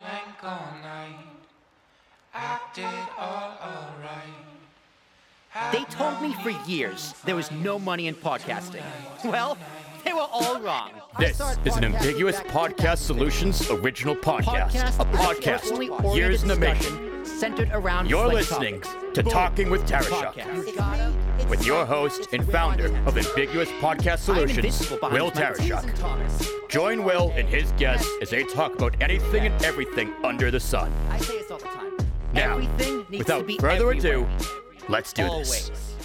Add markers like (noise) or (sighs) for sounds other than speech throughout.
Bank all night, acted all alright. They told me for years there was no money in podcasting. Well, they were all wrong. This is an Ambiguous Podcast Solutions original podcast. A personally podcast, years in the oriented making. Centered around You're listening topics. to Talking with Tarashuk Podcast. You gotta- with your host and founder of Ambiguous Podcast Solutions, Will my Tarashuk. Join Will and his guests as they talk about anything and everything under the sun. I say this all the time. Now, Everything needs without to be further ado, let's do Always. this.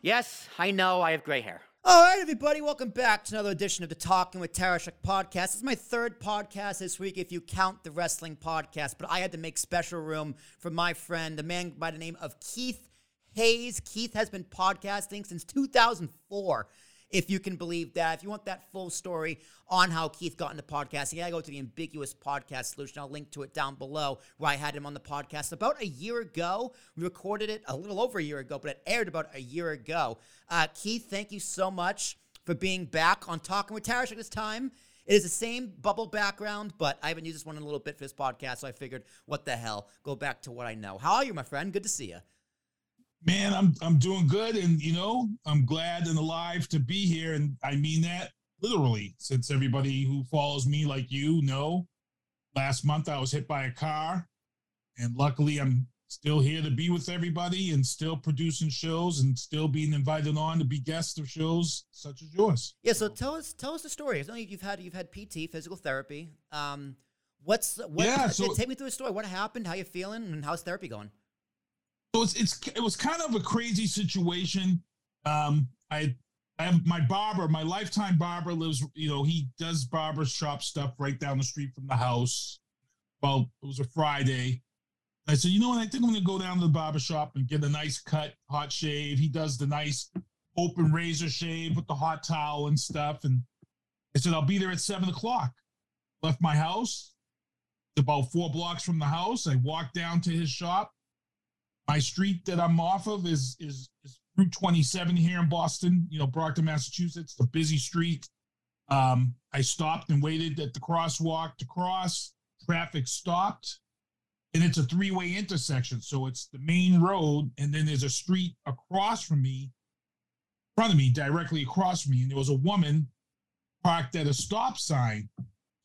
Yes, I know I have gray hair. All right, everybody, welcome back to another edition of the Talking with Tarashuk podcast. It's my third podcast this week, if you count the wrestling podcast. But I had to make special room for my friend, the man by the name of Keith Hayes. Keith has been podcasting since 2004, if you can believe that. If you want that full story on how Keith got into podcasting, gotta go to the Ambiguous Podcast Solution. I'll link to it down below where I had him on the podcast about a year ago. We recorded it a little over a year ago, but it aired about a year ago. Uh, Keith, thank you so much for being back on Talking with Tarashuk this time. It is the same bubble background, but I haven't used this one in a little bit for this podcast, so I figured, what the hell, go back to what I know. How are you, my friend? Good to see you. Man, I'm I'm doing good, and you know I'm glad and alive to be here, and I mean that literally. Since everybody who follows me, like you, know, last month I was hit by a car, and luckily I'm still here to be with everybody, and still producing shows, and still being invited on to be guests of shows such as yours. Yeah, so tell us tell us the story. I know you've had you've had PT, physical therapy. Um, what's what? Yeah, so- take me through the story. What happened? How you feeling? And how's therapy going? So it's it's it was kind of a crazy situation. Um, I I have my barber, my lifetime barber lives. You know, he does barber shop stuff right down the street from the house. Well, it was a Friday. I said, you know what? I think I'm gonna go down to the barber shop and get a nice cut, hot shave. He does the nice open razor shave with the hot towel and stuff. And I said, I'll be there at seven o'clock. Left my house. It's about four blocks from the house. I walked down to his shop my street that I'm off of is is is Route 27 here in Boston, you know, Brockton, Massachusetts, the busy street. Um, I stopped and waited at the crosswalk to cross. Traffic stopped, and it's a three-way intersection. So it's the main road, and then there's a street across from me, in front of me, directly across from me, and there was a woman parked at a stop sign.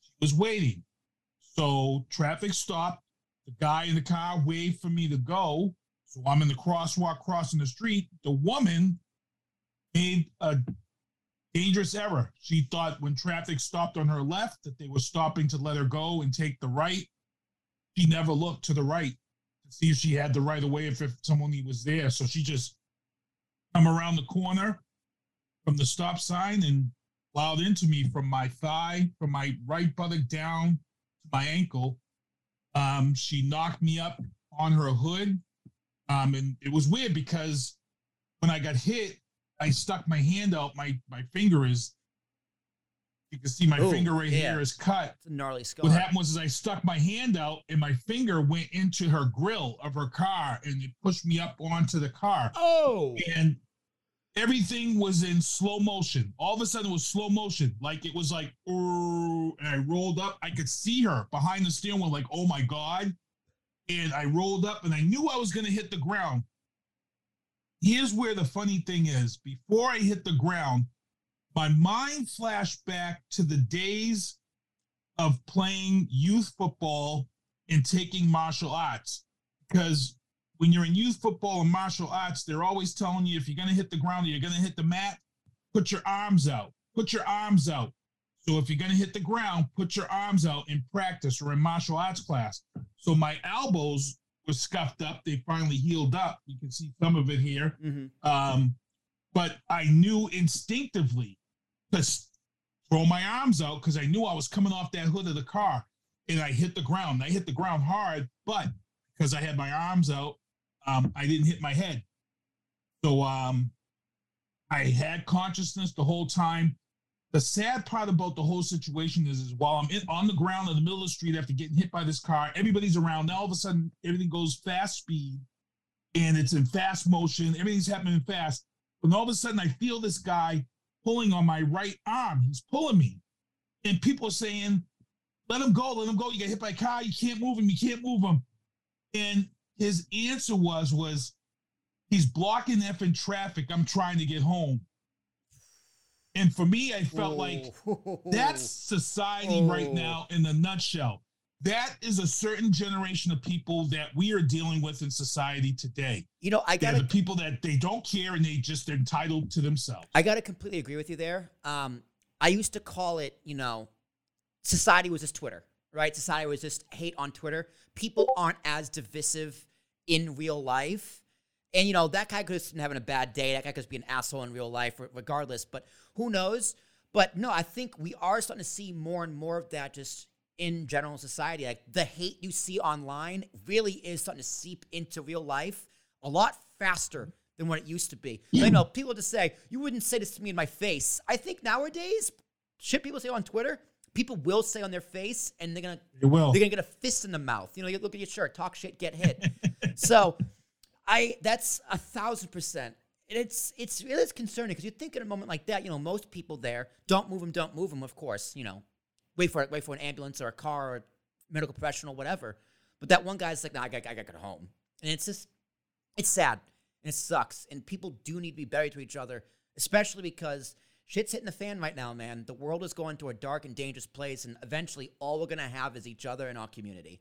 She was waiting. So traffic stopped. The guy in the car waved for me to go. So I'm in the crosswalk crossing the street. The woman made a dangerous error. She thought when traffic stopped on her left that they were stopping to let her go and take the right. She never looked to the right to see if she had the right of way if, if someone was there. So she just come around the corner from the stop sign and plowed into me from my thigh, from my right buttock down to my ankle. Um, she knocked me up on her hood. Um, and it was weird because when I got hit, I stuck my hand out. My my finger is you can see my Ooh, finger right yeah. here is cut. It's a gnarly scar. What happened was is I stuck my hand out and my finger went into her grill of her car and it pushed me up onto the car. Oh, And everything was in slow motion. All of a sudden it was slow motion. Like it was like, and I rolled up. I could see her behind the steering wheel, like, oh my God. And I rolled up and I knew I was gonna hit the ground. Here's where the funny thing is. Before I hit the ground, my mind flashed back to the days of playing youth football and taking martial arts. Because when you're in youth football and martial arts, they're always telling you if you're going to hit the ground or you're going to hit the mat, put your arms out. Put your arms out. So if you're going to hit the ground, put your arms out in practice or in martial arts class. So my elbows were scuffed up. They finally healed up. You can see some of it here. Mhm. Um, but I knew instinctively to throw my arms out because I knew I was coming off that hood of the car and I hit the ground. I hit the ground hard, but because I had my arms out, um, I didn't hit my head. So um, I had consciousness the whole time. The sad part about the whole situation is, is while I'm in, on the ground in the middle of the street after getting hit by this car, everybody's around. Now all of a sudden, everything goes fast speed and it's in fast motion. Everything's happening fast. And all of a sudden, I feel this guy pulling on my right arm. He's pulling me. And people are saying, let him go, let him go. You get hit by a car, you can't move him, you can't move him. And his answer was, was he's blocking effing traffic. I'm trying to get home. And for me, I felt like that's society right Oh. now in a nutshell. That is a certain generation of people that we are dealing with in society today. you know, I gotta the people that they don't care and they just entitled to themselves. I got to completely agree with you there. Um, I used to call it, you know, society was just Twitter, right? Society was just hate on Twitter. People aren't as divisive in real life. And, you know, that guy could have been having a bad day. That guy could be an asshole in real life, regardless. But who knows? But no, I think we are starting to see more and more of that just in general society. Like the hate you see online really is starting to seep into real life a lot faster than what it used to be. You know people just say, you wouldn't say this to me in my face. I think nowadays, shit people say on Twitter, people will say on their face and they're gonna They will. they're gonna get a fist in the mouth. You know, you look at your shirt, talk shit, get hit. (laughs) so I that's a thousand percent. It's it's it is concerning because you think in a moment like that, you know, most people there don't move them, don't move them. Of course, you know, wait for it, wait for an ambulance or a car or a medical professional, whatever. But that one guy's like, nah, I got, I got to go home, and it's just it's sad and it sucks. And people do need to be buried to each other, especially because shit's hitting the fan right now, man. The world is going to a dark and dangerous place, and eventually, all we're gonna have is each other and our community.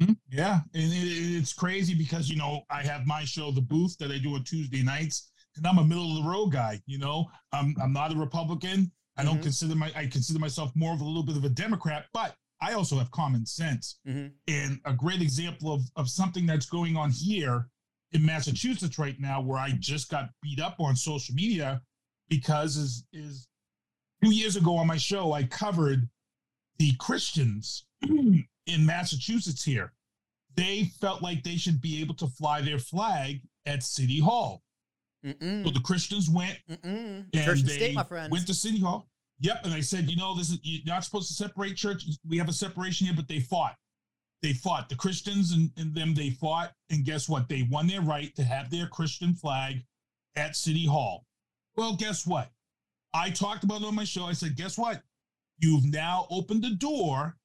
Mhm. Yeah, and it, it's crazy because you know I have my show, The Booth, that I do on Tuesday nights, and I'm a middle of the road guy. You know, I'm I'm not a Republican. I don't Mhm. consider my I consider myself more of a little bit of a Democrat, but I also have common sense. Mm-hmm. And a great example of of something that's going on here in Massachusetts right now, where I just got beat up on social media because is is two years ago on my show I covered the Christians (clears throat) in Massachusetts here. They felt like they should be able to fly their flag at City Hall. Mm-mm. So the Christians went Mm-mm. and Church they state, my friends. went to City Hall. Yep, and I said, you know, this is you're not supposed to separate church. We have a separation here, but they fought. They fought. The Christians and, and them, they fought, and guess what? They won their right to have their Christian flag at City Hall. Well, guess what? I talked about it on my show. I said, guess what? You've now opened the door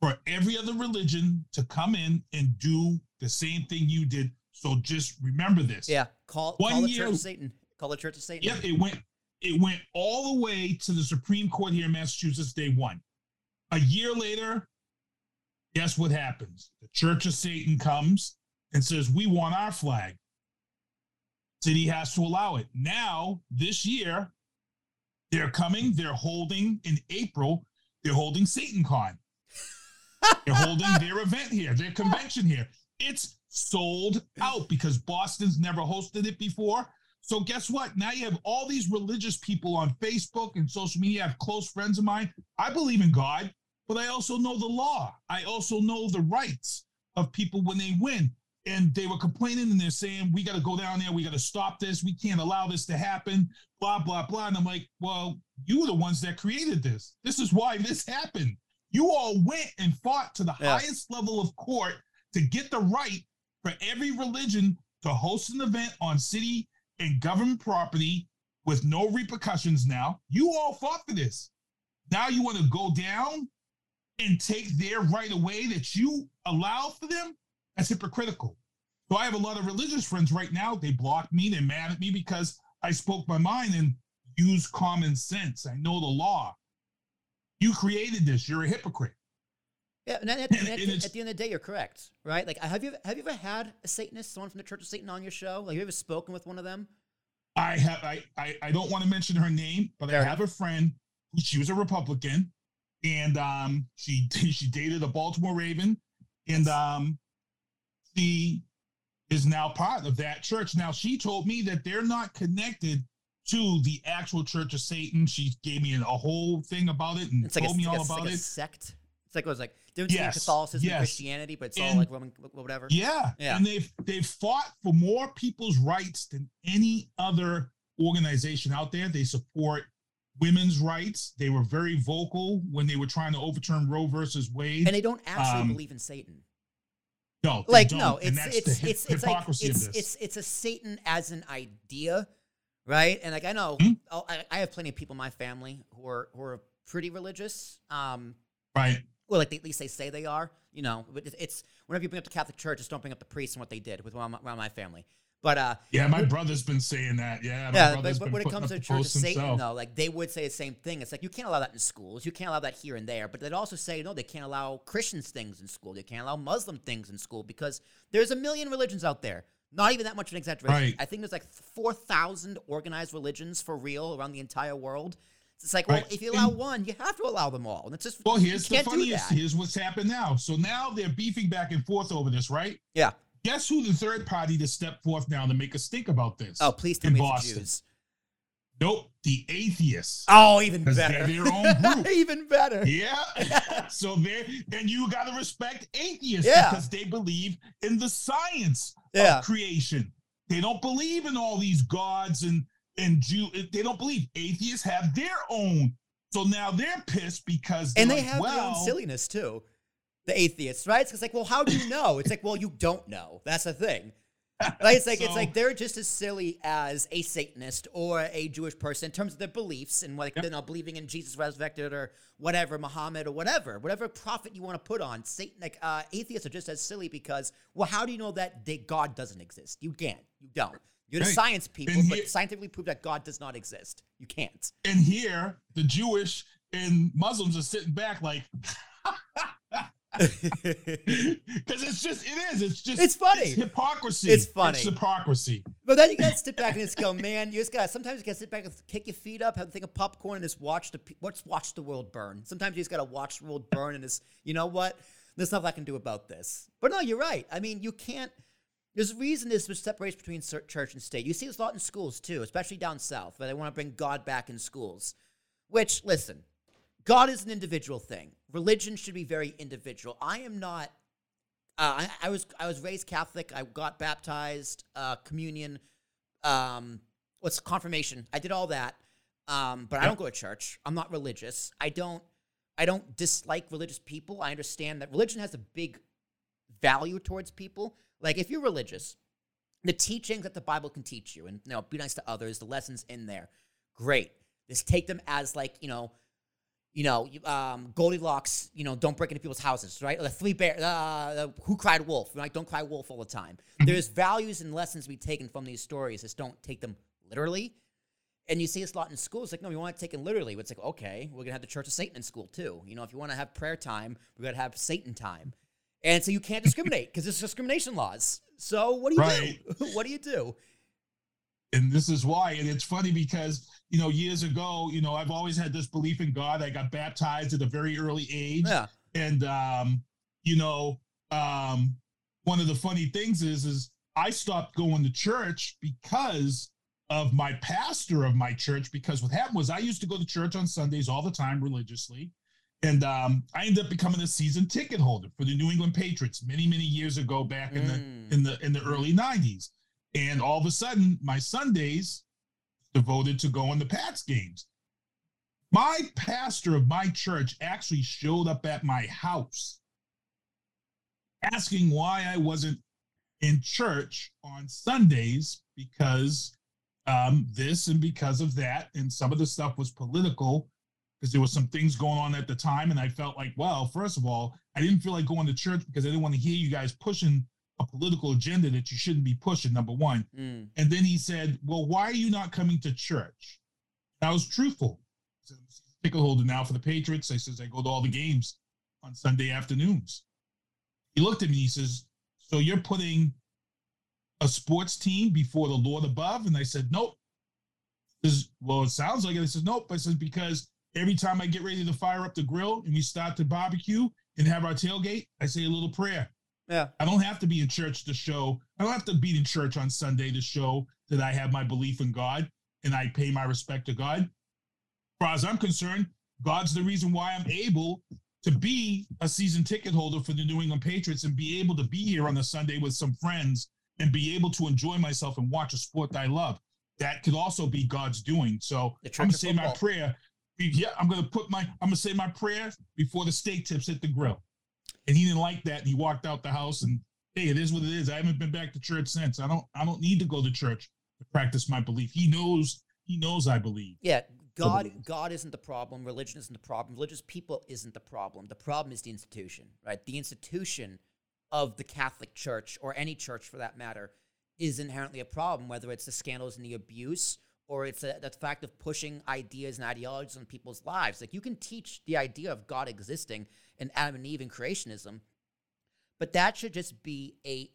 for every other religion to come in and do the same thing you did. So just remember this. yeah, call One call the year- Church of Satan. Call the Church of Satan. Yep, it went it went all the way to the Supreme Court here in Massachusetts. day one. A year later, guess what happens? The Church of Satan comes and says, "We want our flag." City has to allow it. Now, this year, they're coming. They're holding in April. They're holding SatanCon. they're holding their (laughs) event here, their convention here. It's sold out because Boston's never hosted it before. So guess what? Now you have all these religious people on Facebook and social media. I have close friends of mine. I believe in God, but I also know the law. I also know the rights of people when they win. And they were complaining and they're saying, we got to go down there. We got to stop this. We can't allow this to happen. Blah, blah, blah. And I'm like, well, you were the ones that created this. This is why this happened. You all went and fought to the Yeah. highest level of court to get the right for every religion to host an event on city and government property with no repercussions now. You all fought for this. Now you want to go down and take their right away that you allow for them? That's hypocritical. So I have a lot of religious friends right now. They block me. They're mad at me because I spoke my mind and used common sense. I know the law. You created this. You're a hypocrite. Yeah, and at, And- at, and the- at the end of the day, you're correct, right? Like, have you have you ever had a Satanist, someone from the Church of Satan, on your show? Like, have you ever spoken with one of them? I have I I, I don't want to mention her name, but Fair I have a friend who she was a Republican, and um she (laughs) she dated a Baltimore Raven, and um she is now part of that church. Now she told me that they're not connected to the actual Church of Satan. She gave me a whole thing about it and It's like, a, told me like, all a, about like a it. sect. It's like it was like difference Yes, Catholicism and yes. Christianity, but it's all like Roman, whatever. Yeah. Yeah. And they've they've fought for more people's rights than any other organization out there. They support women's rights. They were very vocal when they were trying to overturn Roe versus Wade. And they don't actually Um, believe in Satan. No, Like, no, it's it's it's it's like it's it's it's a Satan as an idea, right? And like I know Hmm? I'll- I, I have plenty of people in my family who are who are pretty religious. Um, Right. well, like they, at least they say they are. You know, but it's whenever you bring up the Catholic Church, just don't bring up the priests and what they did with around my, around my family. But uh, Yeah, my brother's been saying that. Yeah, my yeah, brother's but, but when it comes to up the the Church of Satan, himself. though, like they would say the same thing. It's like you can't allow that in schools. You can't allow that here and there. But they'd also say no, they can't allow Christians things in school. They can't allow Muslim things in school because there's a million religions out there. Not even that much of an exaggeration. Right. I think there's like four thousand organized religions for real around the entire world. It's like, well, Right. if you allow And- one, you have to allow them all. And it's just Well, here's the funniest. Here's what's happened now. So now they're beefing back and forth over this, right? Yeah. Guess who the third party to step forth now to make a stink about this? Oh, please tell in me Boston. Jews. Nope, the atheists. Oh, even 'Cause they're better. their own group. (laughs) even better. Yeah. (laughs) so there, and you got to respect atheists Yeah. because they believe in the science Yeah. of creation. They don't believe in all these gods and and Jew. They don't believe atheists have their own. So now they're pissed because And they like, have their own silliness too. The atheists, right? It's like, well, how do you know? It's like, well, you don't know. That's the thing. (laughs) Like it's like it's like they're just as silly as a Satanist or a Jewish person in terms of their beliefs and like you know believing in Jesus resurrected or whatever Muhammad or whatever whatever prophet you want to put on Satan like uh, atheists are just as silly because well how do you know that they, God doesn't exist you can't you don't you're the Right. science people And but here- scientifically prove that God does not exist you can't and here the Jewish and Muslims are sitting back like (laughs) because it's just it is it's just It's funny. it's hypocrisy It's funny. it's hypocrisy But then you gotta sit back and just go, man. You just gotta. Sometimes you gotta sit back and kick your feet up, have a thing of popcorn, and just watch the pe- watch the world burn. Sometimes you just gotta watch the world burn, and just you know what? There's nothing I can do about this. But no, you're right. I mean, you can't. There's a reason this separates between church and state. You see this a lot in schools too, especially down south, where they want to bring God back in schools. Which, listen, God is an individual thing. Religion should be very individual. I am not. Uh, I, I was I was raised Catholic. I got baptized, uh, communion, um, what's confirmation. I did all that, um, but I don't go to church. I'm not religious. I don't. I don't dislike religious people. I understand that religion has a big value towards people. Like if you're religious, the teachings that the Bible can teach you, and you know, be nice to others, the lessons in there, great. Just take them as like you know, you know, um, Goldilocks. You know, don't break into people's houses, right? The three bear, uh, the who cried wolf, right? Don't cry wolf all the time. There's values and lessons we taken from these stories. Just don't take them literally. And you see this a lot in schools. Like, no, we want to take it literally. It's like, okay, we're gonna have the Church of Satan in school too. You know, if you want to have prayer time, we're gonna have Satan time. And so you can't discriminate because it's discrimination laws. So what do you Right. do? (laughs) what do you do? And this is why and it's funny because you know years ago you know i've always had this belief in god i got baptized at a very early age Yeah. and um you know um one of the funny things is is i stopped going to church because of my pastor of my church because what happened was i used to go to church on sundays all the time religiously and um, I ended up becoming a season ticket holder for the New England Patriots many, many years ago, back in the Mm. in the in the early '90s. And all of a sudden, my Sundays devoted to going to Pats games. My pastor of my church actually showed up at my house asking why I wasn't in church on Sundays because um, this and because of that. And some of the stuff was political because there was some things going on at the time. And I felt like, well, first of all, I didn't feel like going to church because I didn't want to hear you guys pushing political agenda that you shouldn't be pushing, number one. Mm. And then he said, Well, why are you not coming to church? And I was truthful. I said, I'm a ticket holder now for the Patriots. I says, I go to all the games on Sunday afternoons. He looked at me, he says, So you're putting a sports team before the Lord above? And I said, Nope. He says, Well, it sounds like it. I said, Nope. I said, Because every time I get ready to fire up the grill and we start to barbecue and have our tailgate, I say a little prayer. Yeah. I don't have to be in church to show, I don't have to be in church on Sunday to show that I have my belief in God and I pay my respect to God. As far as I'm concerned, God's the reason why I'm able to be a season ticket holder for the New England Patriots and be able to be here on a Sunday with some friends and be able to enjoy myself and watch a sport that I love. That could also be God's doing. So I'm gonna of say my prayer. Yeah, I'm gonna put my I'm gonna say my prayer before the steak tips hit the grill. And he didn't like that. And he walked out the house and hey, it is what it is. I haven't been back to church since. I don't I don't need to go to church to practice my belief. He knows he knows I believe. Yeah, God, believe. God isn't the problem. Religion isn't the problem. Religious people isn't the problem. The problem is the institution, right? The institution of the Catholic Church or any church for that matter is inherently a problem, whether it's the scandals and the abuse or it's a, the fact of pushing ideas and ideologies on people's lives. Like you can teach the idea of God existing and Adam and Eve and creationism, but that should just be a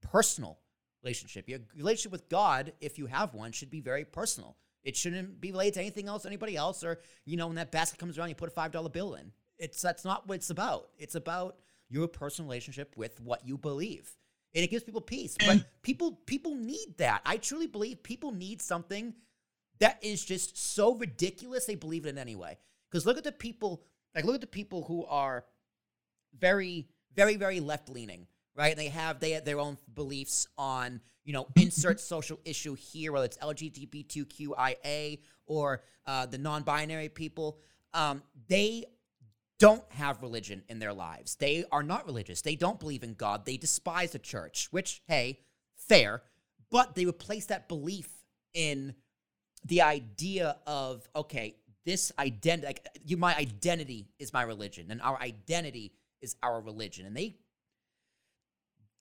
personal relationship. Your relationship with God, if you have one, should be very personal. It shouldn't be related to anything else, anybody else, or you know, when that basket comes around, you put a five dollar bill in. It's that's not what it's about. It's about your personal relationship with what you believe, and it gives people peace. But (clears throat) people people need that. I truly believe people need something that is just so ridiculous they believe it in anyway. Because look at the people, like look at the people who are very, very, very left leaning, right? They have they have their own beliefs on you know insert (laughs) social issue here, whether it's LGBTQIA or uh, the non-binary people. Um, they don't have religion in their lives. They are not religious. They don't believe in God. They despise the church, which hey, fair, but they replace that belief in the idea of okay, this identity, like you, my identity is my religion, and our identity is our religion, and they.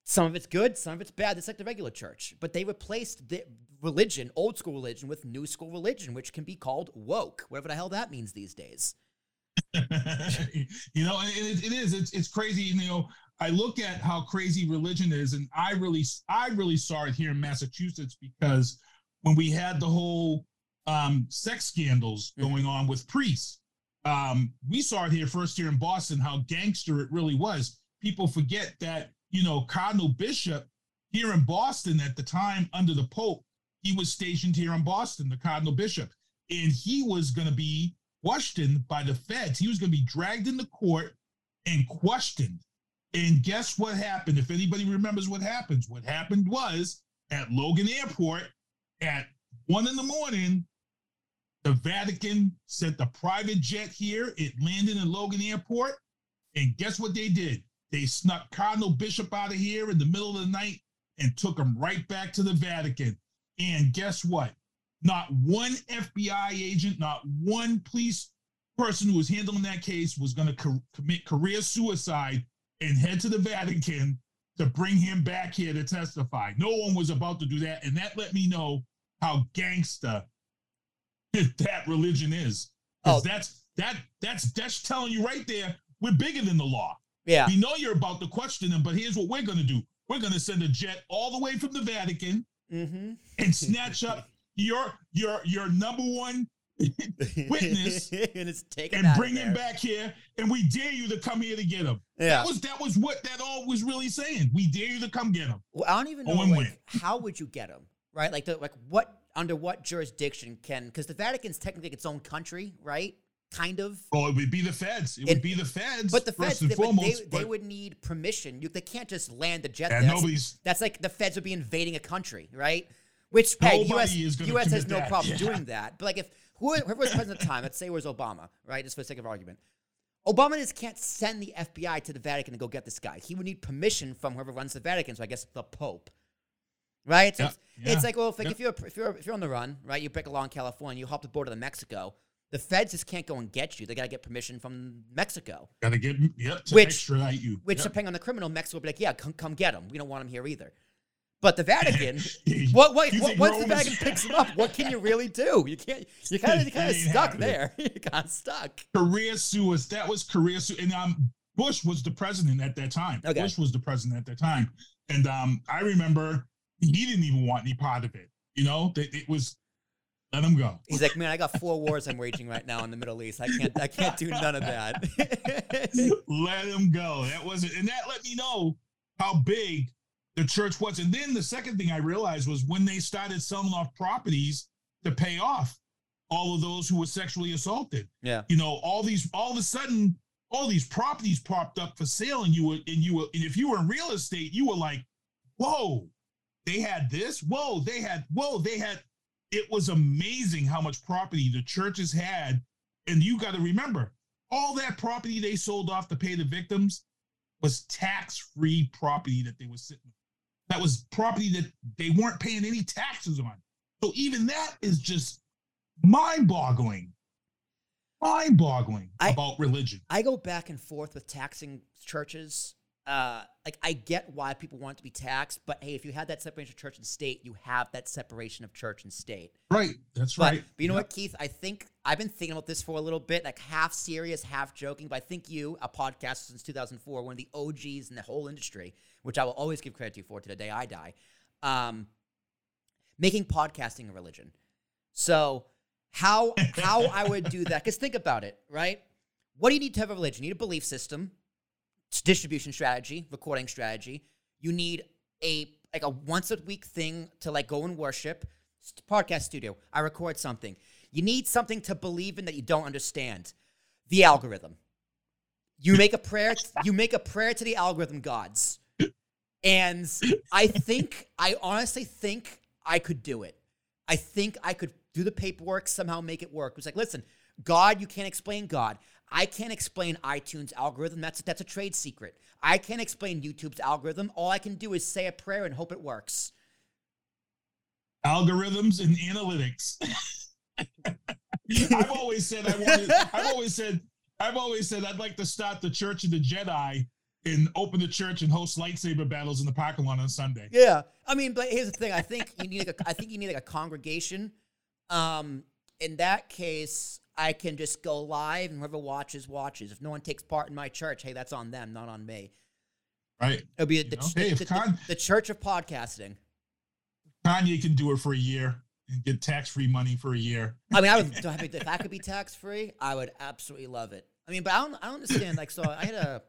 Some of it's good, some of it's bad. It's like the regular church, but they replaced the religion, old school religion, with new school religion, which can be called woke, whatever the hell that means these days. (laughs) you know, it, it is. It's it's crazy. You know, I look at how crazy religion is, and I really, I really saw it here in Massachusetts because when we had the whole um, sex scandals going on with priests, um, we saw it here first here in Boston how gangster it really was. People forget that you know Cardinal Bishop here in Boston at the time under the Pope, he was stationed here in Boston, the Cardinal Bishop, and he was going to be questioned by the feds. He was going to be dragged into court and questioned. And guess what happened? If anybody remembers what happens, what happened was at Logan Airport at one in the morning, the Vatican sent the private jet here. It landed in Logan Airport. And guess what they did? They snuck Cardinal Bishop out of here in the middle of the night and took him right back to the Vatican. And guess what? Not one FBI agent, not one police person who was handling that case was going to co- commit career suicide and head to the Vatican to bring him back here to testify. No one was about to do that. And that let me know how gangsta (laughs) that religion is. Oh. that's that that's that's telling you right there, we're bigger than the law. Yeah. We know you're about to question them, but here's what we're gonna do. We're gonna send a jet all the way from the Vatican Mm-hmm. and snatch up your your your number one (laughs) witness and and bring him back here, and we dare you to come here to get him. Yeah. That was that was what that all was really saying. We dare you to come get him. Well, I don't even know like, how would you get him right? Like the like what under what jurisdiction can because the Vatican's technically its own country, right? Kind of. Well, it would be the feds. It would be the feds. But the first feds, and they, but they, foremost. they would need permission. You, they can't just land the jet Yeah, there. That's- nobody's- That's like the feds would be invading a country, right? Which hey, U.S. U.S. has no that, problem yeah. doing that. But like if whoever whoever was president at the time, let's say it was Obama, right? Just for the sake of argument, Obama just can't send the FBI to the Vatican to go get this guy. He would need permission from whoever runs the Vatican. So I guess the Pope, right? So Yeah, it's, yeah, it's like well, if, like yeah. if you're if you're if you're on the run, right? You break along California, you hop the border to Mexico. The feds just can't go and get you. They got to get permission from Mexico. Gotta get yep to Which- extradite you. Which, Yep. depending on the criminal, Mexico will be like, yeah, come, come get him. We don't want him here either. But the Vatican, (laughs) what, what, what once the Vatican (laughs) picks him up, what can you really do? You can't. You kind of, kind of stuck happening. there. (laughs) You got stuck. career suicide. That was career suicide. And um, Bush was the president at that time. Okay. Bush was the president at that time. And um, I remember he didn't even want any part of it. You know, that it was let him go. He's like, man, I got four wars I'm waging right now in the Middle East. I can't, I can't do none of that. (laughs) let him go. That wasn't, and that let me know how big the church was. And then the second thing I realized was when they started selling off properties to pay off all of those who were sexually assaulted. yeah. you know, all these all of a sudden, all these properties popped up for sale, and you were and you were and if you were in real estate, you were like, whoa, they had this, whoa, they had, whoa, they had. It was amazing how much property the churches had, and you got to remember, all that property they sold off to pay the victims was tax-free property that they were sitting. That was property that they weren't paying any taxes on. So even that is just mind-boggling, mind-boggling I- about religion. I go back and forth with taxing churches. Uh, like I get why people want to be taxed, but hey, if you had that separation of church and state, you have that separation of church and state. Right. That's But, right. but you know Yep. what, Keith? I think I've been thinking about this for a little bit, like half serious, half joking. But I think you, a podcast since 2004, one of the OGs in the whole industry, which I will always give credit to you for to the day I die, um, making podcasting a religion. So how how I would do that? Because think about it, right? What do you need to have a religion? You need a belief system, distribution strategy, recording strategy. You need a like a once a week thing to like go and worship. Podcast studio. I record something. You need something to believe in that you don't understand. The algorithm. You make a prayer. (laughs) You make a prayer to the algorithm gods, and I think I honestly think I could do it. I think I could do the paperwork somehow make it work. It's like, listen, God, you can't explain God. I can't explain iTunes algorithm. That's that's a trade secret. I can't explain YouTube's algorithm. All I can do is say a prayer and hope it works. algorithms and analytics. (laughs) I've always said I wanted. I've always said. I've always said I'd like to start the Church of the Jedi and open the church and host lightsaber battles in the parking lot on Sunday. Yeah, I mean, but here's the thing. I think you need. Like a, I think you need like a congregation. Um, in that case, I can just go live, and whoever watches watches. If no one takes part in my church, hey, that's on them, not on me. Right. It'll be the, the, hey, the- Con- the church of podcasting. Kanye can do it for a year and get tax-free money for a year. I mean, I would if I could be tax free, I would absolutely love it. I mean, but I don't, I don't understand. Like, so I had a,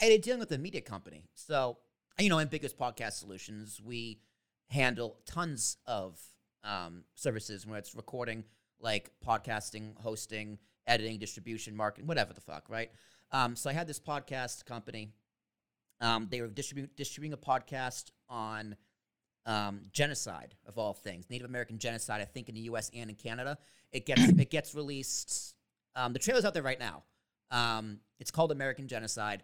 I had a dealing with a media company. So, you know, Ambiguous Podcast Solutions, we handle tons of um, services where it's recording, like podcasting, hosting, editing, distribution, marketing, whatever the fuck, right? Um, so I had this podcast company. Um, they were distribu- distributing a podcast on um, genocide of all things, Native American genocide. I think in the U.S. and in Canada, it gets (clears throat) it gets released. Um, the trailer's out there right now. Um, it's called American Genocide,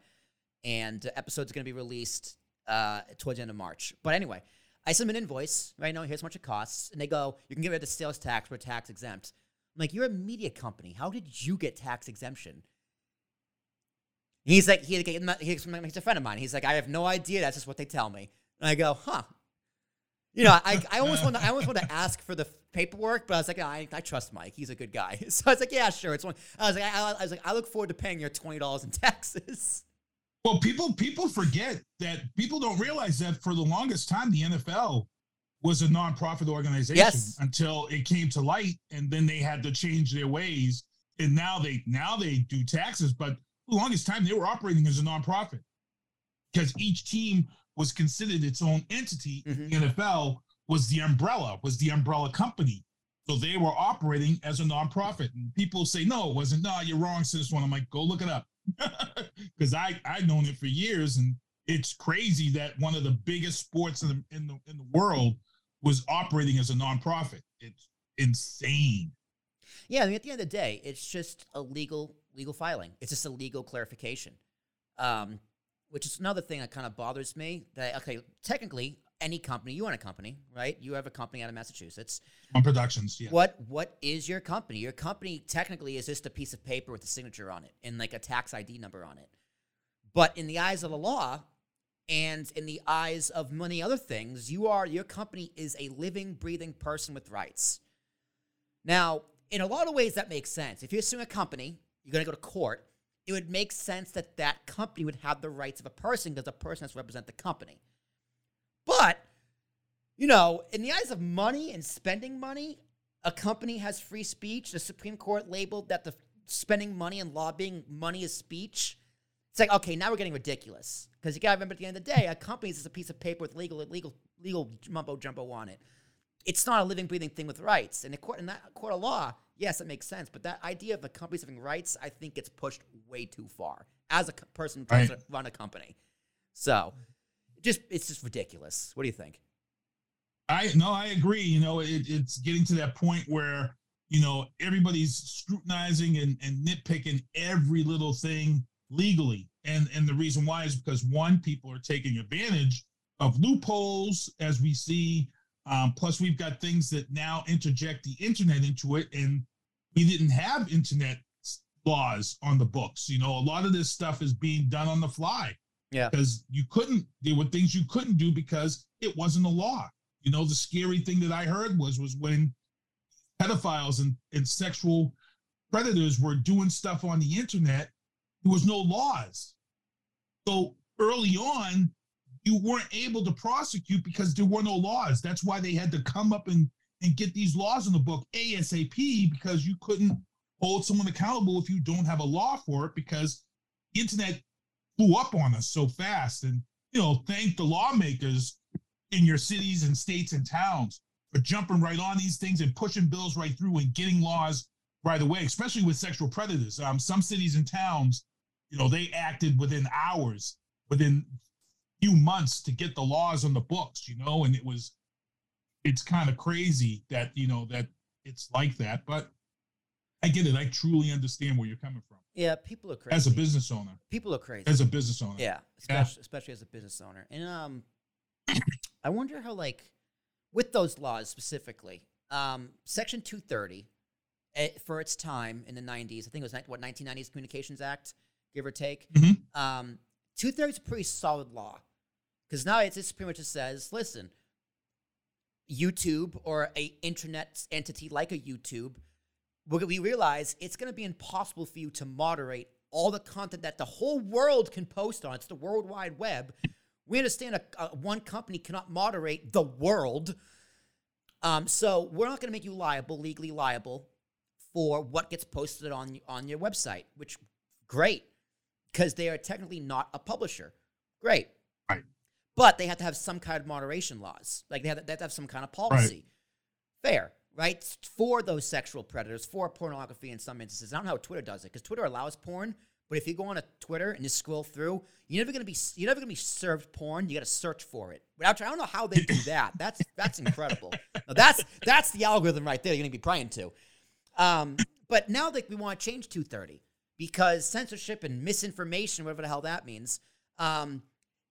and the episode's going to be released uh, towards the end of March. But anyway, I them an invoice. Right now, here's how much it costs, and they go, "You can get rid of the sales tax. We're tax exempt." I'm like, "You're a media company. How did you get tax exemption?" He's like, he, he- he's, he's a friend of mine. He's like, I have no idea. That's just what they tell me. And I go, huh. You know, I, I almost want to I almost want to ask for the paperwork, but I was like, I, I trust Mike. He's a good guy. (laughs) So I was like, yeah, sure. It's one. I was like, I, I was like, I look forward to paying your twenty dollars in taxes. Well, people people forget that people don't realize that for the longest time the NFL was a nonprofit organization Yes. until it came to light, and then they had to change their ways, and now they now they do taxes. But the longest time they were operating as a nonprofit because each team was considered its own entity. Mhm. The NFL was the umbrella, was the umbrella company. So they were operating as a nonprofit. And people say, no, it wasn't. No, you're wrong, sis one. I'm like, go look it up. (laughs) Because I I've known it for years, and it's crazy that one of the biggest sports in the in the in the world was operating as a nonprofit. It's insane. Yeah, I mean, at the end of the day, it's just a legal legal filing. It's just a legal clarification, um, which is another thing that kind of bothers me. That okay, technically, any company, you own a company, right? You have a company out of Massachusetts. On productions, yeah. What what is your company? Your company technically is just a piece of paper with a signature on it and like a tax ID number on it. But in the eyes of the law and in the eyes of many other things, you are your company is a living, breathing person with rights. Now, in a lot of ways that makes sense. If you're suing a company, you're going to go to court, it would make sense that that company would have the rights of a person because a person has to represent the company. But you know, in the eyes of money and spending money, a company has free speech. The Supreme Court labeled that the spending money and lobbying money is speech. It's like, okay, now we're getting ridiculous. Because you gotta remember at the end of the day, a company is just a piece of paper with legal legal legal mumbo jumbo on it. It's not a living, breathing thing with rights. And in court in that court of law, yes, it makes sense. But that idea of a company having rights, I think gets pushed way too far as a person tries Right. to run a company. So just it's just ridiculous. What do you think? I no, I agree. You know, it, it's getting to that point where you know everybody's scrutinizing and, and nitpicking every little thing legally, and and the reason why is because one, people are taking advantage of loopholes, as we see Um, plus, we've got things that now interject the internet into it, and we didn't have internet laws on the books. You know, a lot of this stuff is being done on the fly. Yeah. Because you couldn't, there were things you couldn't do because it wasn't a law. You know, the scary thing that I heard was was when pedophiles and, and sexual predators were doing stuff on the internet, there was no laws. So early on, you weren't able to prosecute because there were no laws. That's why they had to come up and, and get these laws in the book ASAP because you couldn't hold someone accountable if you don't have a law for it because internet blew up on us so fast. And, you know, thank the lawmakers in your cities and states and towns for jumping right on these things and pushing bills right through and getting laws right away, especially with sexual predators. Um, some cities and towns, you know, they acted within hours, within few months to get the laws on the books, you know, and it was it's kind of crazy that, you know, that it's like that. But I get it. I truly understand where you're coming from. Yeah, people are crazy. As a business owner. people are crazy. As a business owner. Yeah, Yeah. especially, especially as a business owner. And um, (coughs) I wonder how like with those laws specifically, um, Section two thirty, eh, for its time in the nineties, I think it was what nineteen nineties Communications Act, give or take. Mhm. Um, two thirty is a pretty solid law because now it's, it's pretty much just says, listen, YouTube or a internet entity like a YouTube, we we realize it's going to be impossible for you to moderate all the content that the whole world can post on. It's the World Wide Web. We understand a, a one company cannot moderate the world. Um, so we're not going to make you liable, legally liable, for what gets posted on on your website. Which great, because they are technically not a publisher. Great, Right. but they have to have some kind of moderation laws. Like they have, they have to have some kind of policy. Fair, right? For those sexual predators, for pornography in some instances. I don't know how Twitter does it because Twitter allows porn, but if you go on a Twitter and you scroll through, you're never gonna be you're never gonna be served porn. You got to search for it. But I don't know how they do that. That's that's incredible. Now that's that's the algorithm right there. You're gonna be praying to. Um, but now that we want to change 230 because censorship and misinformation, whatever the hell that means. Um,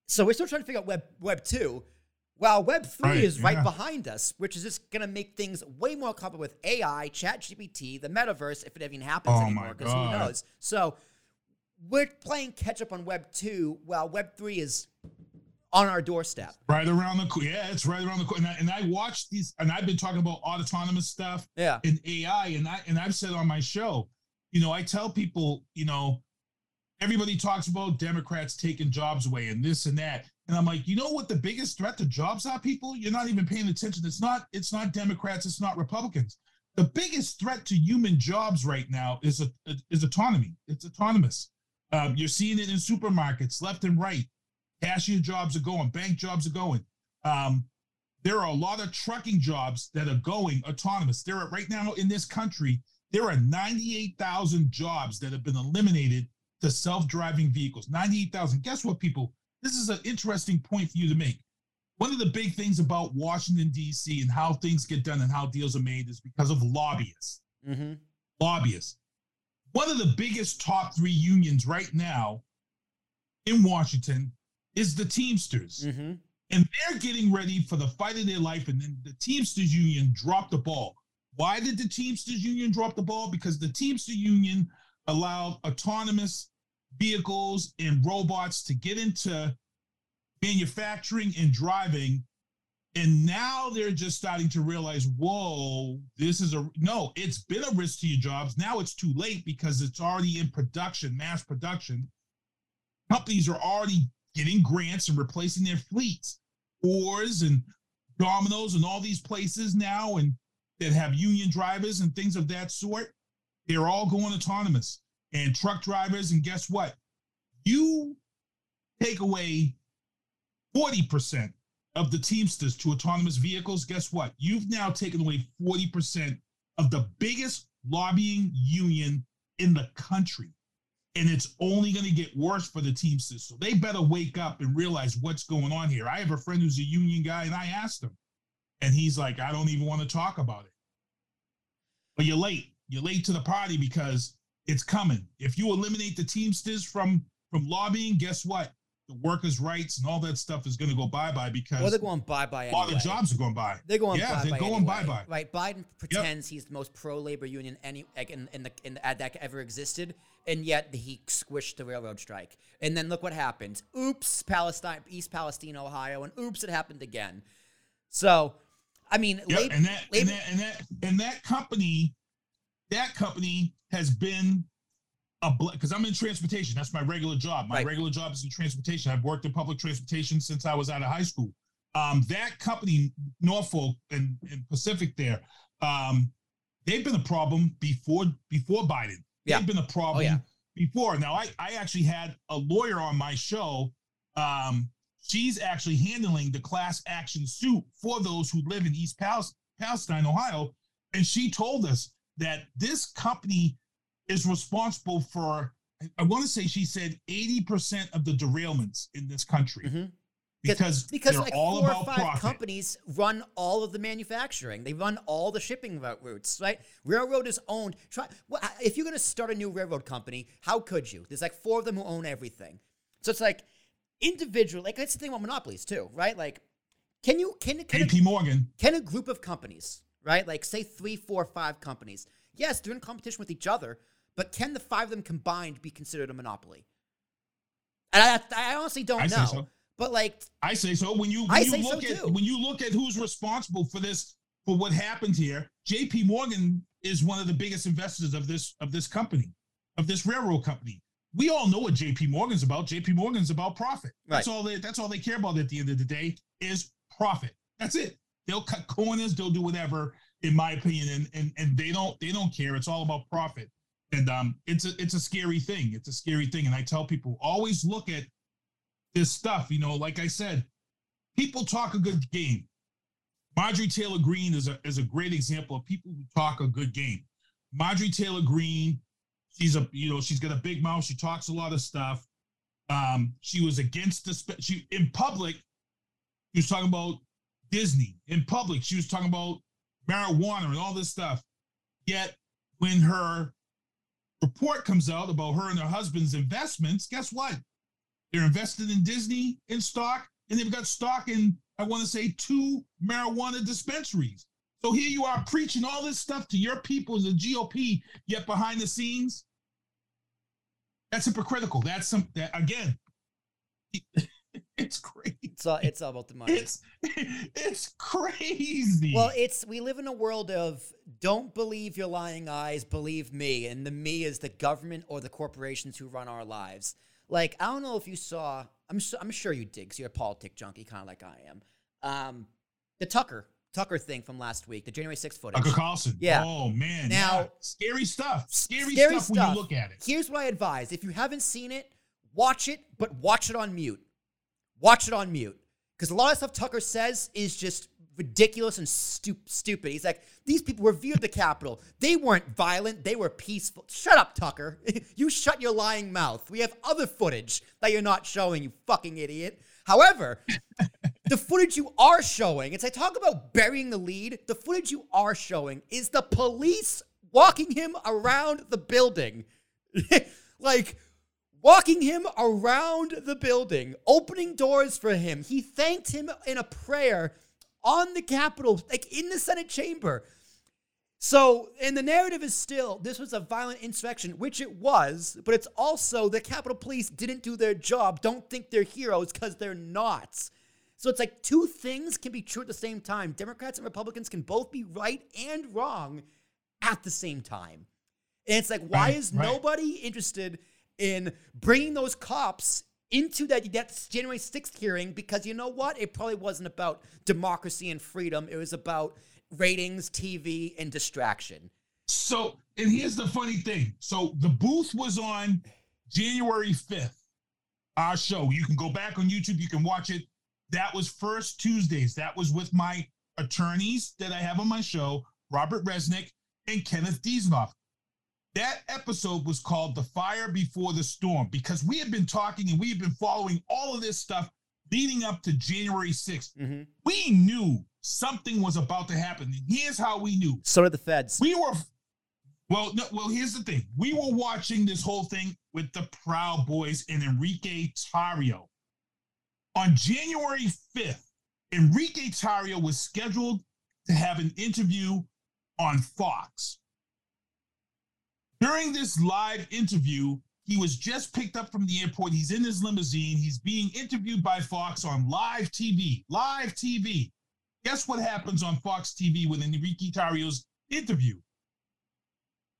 so we're still trying to figure out Web Web two. While Web three Right, is right yeah. behind us, which is just gonna make things way more complicated with AI, Chat GPT, the metaverse, if it even happens Oh anymore, because who knows? So we're playing catch up on Web two, while Web three is on our doorstep. Right around the co- yeah, it's right around the corner. And I, and I watched these, and I've been talking about autonomous stuff Yeah. and AI, and I and I've said on my show, you know, I tell people, you know, everybody talks about Democrats taking jobs away and this and that, and I'm like, you know what the biggest threat to jobs are, people? You're not even paying attention. It's not it's not Democrats, it's not Republicans. The biggest threat to human jobs right now is a, is autonomy. It's autonomous. Um, you're seeing it in supermarkets, left and right. Cashier jobs are going, bank jobs are going. Um, there are a lot of trucking jobs that are going autonomous. There are right now in this country, there are 98,000 jobs that have been eliminated to self-driving vehicles. 98,000. Guess what, people? This is an interesting point for you to make. One of the big things about Washington, D.C. and how things get done and how deals are made is because of lobbyists. Mm-hmm. Lobbyists. One of the biggest top three unions right now in Washington is the Teamsters Mm-hmm. and they're getting ready for the fight of their life. And then the Teamsters Union dropped the ball. Why did the Teamsters Union drop the ball? Because the Teamster Union allowed autonomous vehicles and robots to get into manufacturing and driving. And now they're just starting to realize, whoa, this is a no, it's been a risk to your jobs. Now it's too late because it's already in production, mass production. Companies are already getting grants and replacing their fleets. Oars and Domino's and all these places now and that have union drivers and things of that sort, they're all going autonomous. And truck drivers, and guess what? You take away 40% of the Teamsters to autonomous vehicles, guess what? You've now taken away 40% of the biggest lobbying union in the country. And it's only going to get worse for the Teamsters. So they better wake up and realize what's going on here. I have a friend who's a union guy, and I asked him, and he's like, I don't even want to talk about it. But you're late. You're late to the party because it's coming. If you eliminate the Teamsters from from lobbying, guess what? the workers' rights and all that stuff is going to go bye bye because Well, they're going bye bye a anyway. lot of jobs are going bye. They're going yeah, bye they're bye. going anyway. bye-bye. Right. Biden pretends he's the most pro labor union any like, in in the in the, uh, that ever existed, and yet he squished the railroad strike. And then look what happened. Oops, Palestine, East Palestine, Ohio, and oops, it happened again. So, I mean, lab- and that, labor- and that and that and that company, that company has been a because I'm in transportation. That's my regular job. My Right. regular job is in transportation. I've worked in public transportation since I was out of high school. Um, that company, Norfolk and, and Pacific, there, um, they've been a problem before before Biden. Yeah. They've been a problem Oh, yeah. before. Now, I I actually had a lawyer on my show. Um, she's actually handling the class action suit for those who live in East Pal- Palestine, Ohio. And she told us that this company is responsible for, I- want to say she said 80% of the derailments in this country Mhm. because, because they're like all four or five profit. companies run all of the manufacturing. They run all the shipping routes, right? Railroad is owned. Try well, if you're going to start a new railroad company, how could you? There's like four of them who own everything. So it's like individual. Like that's the thing about monopolies too, right? Like, can you can can a, Morgan. can a group of companies, right? Like say three, four, five companies. Yes, they're in competition with each other, but can the five of them combined be considered a monopoly? And I, I honestly don't I know. so. But like I say so. When you when I you say so look at too. when you look at who's responsible for this for what happened here, JP Morgan is one of the biggest investors of this of this company, of this railroad company. We all know what JP Morgan's about. JP Morgan's about profit. That's all they that's all they care about at the end of the day is profit. That's it. They'll cut corners, they'll do whatever, in my opinion, and and and they don't they don't care. It's all about profit. And um it's a it's a scary thing. It's a scary thing. And I tell people always look at this stuff. You know, like I said, people talk a good game. Marjorie Taylor Greene is a is a great example of people who talk a good game. Marjorie Taylor Greene, she's a you know she's got a big mouth. She talks a lot of stuff. Um, she was against the she in public. She was talking about Disney in public. She was talking about marijuana and all this stuff. Yet when her report comes out about her and her husband's investments, guess what? They're invested in Disney in stock, and they've got stock in, I want to say, two marijuana dispensaries. So here you are preaching all this stuff to your people, in the GOP, yet behind the scenes, that's hypocritical. That's some that again, (laughs) it's crazy. It's all, it's all about the money. It's (laughs) it's crazy. well, it's we live in a world of don't believe your lying eyes, believe me, and the me is the government or the corporations who run our lives. Like I don't know if you saw, I'm su- I'm sure you did, because you're a politic junkie, kind of like I am. Um, the Tucker Tucker thing from last week, the January 6th footage. Tucker Carlson. Yeah. Oh man. Now- yeah. scary stuff. Scary, Scary stuff, when you look at it. Here's what I advise: if you haven't seen it, watch it, but watch it on mute. Watch it on mute because a lot of stuff Tucker says is just ridiculous and stu- stupid. He's like, these people revered the Capitol. They weren't violent. They were peaceful. Shut up, Tucker. (laughs) you shut your lying mouth. We have other footage that you're not showing, you fucking idiot. However, (laughs) the footage you are showing, it's I talk about burying the lead. The footage you are showing is the police walking him around the building. (laughs) like walking him around the building, opening doors for him. He thanked him in a prayer on the Capitol, like in the Senate chamber. So, and the narrative is still this was a violent insurrection, which it was, but it's also the Capitol Police didn't do their job. Don't think they're heroes because they're not. So it's like two things can be true at the same time. Democrats and Republicans can both be right and wrong at the same time. And it's like, why Right, is right. nobody interested in bringing those cops into that, that January 6th hearing? Because you know what? It probably wasn't about democracy and freedom. It was about ratings, TV, and distraction. So, and here's the funny thing. So the booth was on January 5th. Our show. You can go back on YouTube, you can watch it. That was first Tuesdays. That was with my attorneys that I have on my show, Robert Resnick and Kenneth Diesnoff. That episode was called The Fire Before the Storm because we had been talking and we had been following all of this stuff leading up to January 6th. Mhm. We knew something was about to happen. Here's how we knew. So did the feds. We were well, no, well, here's the thing. We were watching this whole thing with the Proud Boys and Enrique Tarrio. On January 5th, Enrique Tarrio was scheduled to have an interview on Fox. During this live interview, he was just picked up from the airport. He's in his limousine. He's being interviewed by Fox on live TV. Live TV. Guess what happens on Fox TV with Enrique Tarrio's interview?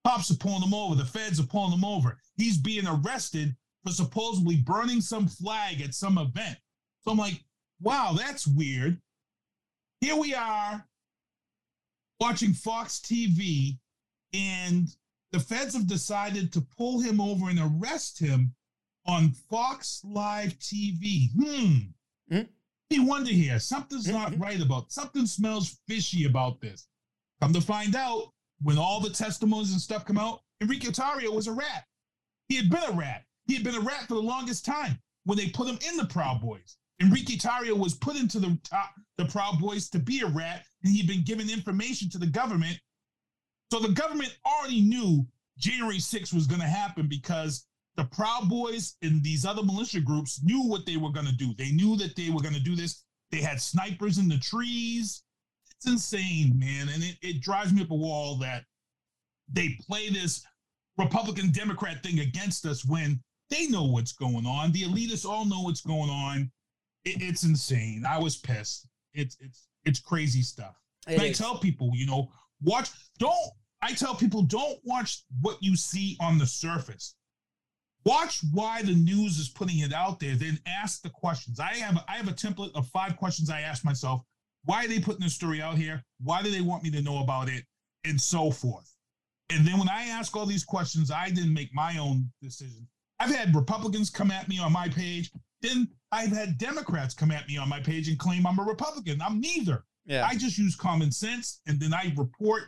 Cops are pulling him over. The feds are pulling him over. He's being arrested for supposedly burning some flag at some event. So I'm like, wow, that's weird. Here we are watching Fox TV, and the feds have decided to pull him over and arrest him on Fox Live TV. Hmm. Mm. You wonder here, something's not Mhm. right about something smells fishy about this. Come to find out, when all the testimonies and stuff come out, Enrique Tarrio was a rat. He had been a rat. He had been a rat for the longest time when they put him in the Proud Boys. Enrique Tarrio was put into the top, the Proud Boys to be a rat, and he'd been given information to the government. So the government already knew January 6th was going to happen because the Proud Boys and these other militia groups knew what they were going to do. They knew that they were going to do this. They had snipers in the trees. It's insane, man. And it, it drives me up a wall that they play this Republican Democrat thing against us when they know what's going on. The elitists all know what's going on. It, it's insane. I was pissed. It's it's it's crazy stuff. It I tell people, you know, watch. Don't. I tell people, don't watch what you see on the surface. Watch why the news is putting it out there. Then ask the questions. I have I have a template of five questions I ask myself. Why are they putting this story out here? Why do they want me to know about it? And so forth. And then when I ask all these questions, I didn't make my own decision. I've had Republicans come at me on my page. Then I've had Democrats come at me on my page and claim I'm a Republican. I'm neither. Yeah. I just use common sense and then I report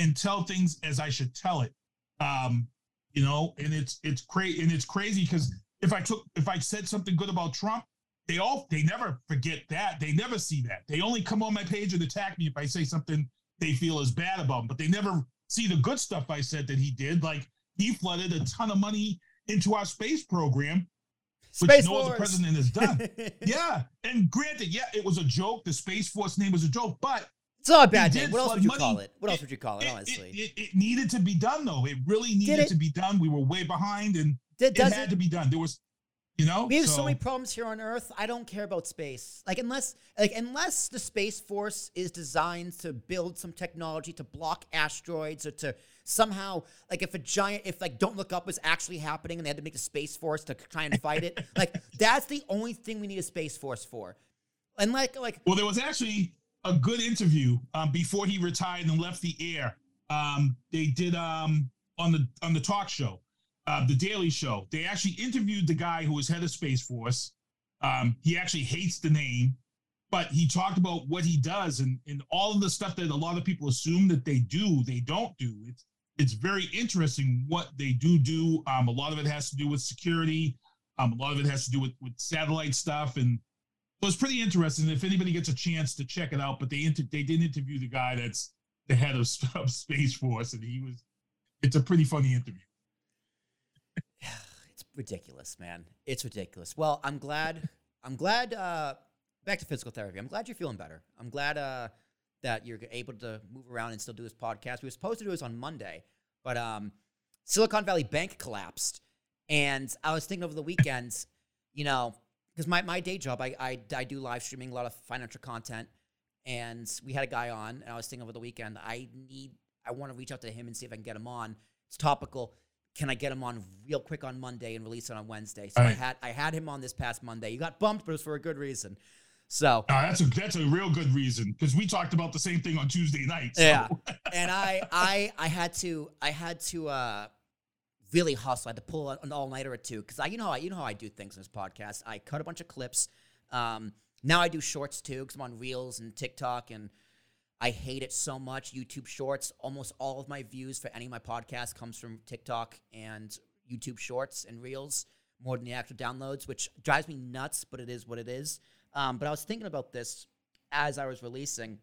and tell things as I should tell it. Um, you know, and it's it's crazy and it's crazy because if I took if I said something good about Trump, they all they never forget that. They never see that. They only come on my page and attack me if I say something they feel is bad about him, but they never see the good stuff I said that he did. Like he flooded a ton of money into our space program, which Space no other president has done. (laughs) yeah. And granted, yeah, it was a joke. The Space Force name was a joke, but It's not a bad name. What else would you money. call it? What else would you call it, it, honestly? it, it, it needed to be done though. It really needed it? to be done. We were way behind and it had it- to be done. There was, you know, We have so, many problems here on Earth. I don't care about space. Like unless like unless the space force is designed to build some technology to block asteroids or to somehow like if a giant if like don't look up was actually happening and they had to make a space force to try and fight it. like (laughs) that's the only thing we need a space force for. And like like Well, there was actually a good interview um, before he retired and left the air. Um, they did um, on the on the talk show, uh, the Daily Show. They actually interviewed the guy who was head of Space Force. Um, he actually hates the name, but he talked about what he does and, and all of the stuff that a lot of people assume that they do, they don't do. It's it's very interesting what they do do. Um, a lot of it has to do with security. Um, a lot of it has to do with, with satellite stuff and so it's pretty interesting. If anybody gets a chance to check it out, but they inter- they did interview the guy that's the head of, of Space Force, and he was. It's a pretty funny interview. (sighs) it's ridiculous, man. It's ridiculous. Well, I'm glad. I'm glad. Uh, back to physical therapy. I'm glad you're feeling better. I'm glad uh, that you're able to move around and still do this podcast. We were supposed to do this on Monday, but um, Silicon Valley Bank collapsed, and I was thinking over the weekends, you know, because my, my day job, I, I I do live streaming a lot of financial content, and we had a guy on, and I was thinking over the weekend, I need, I want to reach out to him and see if I can get him on. It's topical can I get him on real quick on Monday and release it on Wednesday? So I had I had him on this past Monday. You got bumped, but it was for a good reason. So Uh, that's a that's a real good reason because we talked about the same thing on Tuesday night. so- yeah, (laughs) and I I I had to I had to uh really hustle. I had to pull an all nighter or two because I you know how I, you know how I do things in this podcast. I cut a bunch of clips. Um, now I do shorts too because I'm on Reels and TikTok and. I hate it so much. YouTube Shorts. Almost all of my views for any of my podcasts comes from TikTok and YouTube Shorts and Reels more than the actual downloads, which drives me nuts. But it is what it is. Um, but I was thinking about this as I was releasing.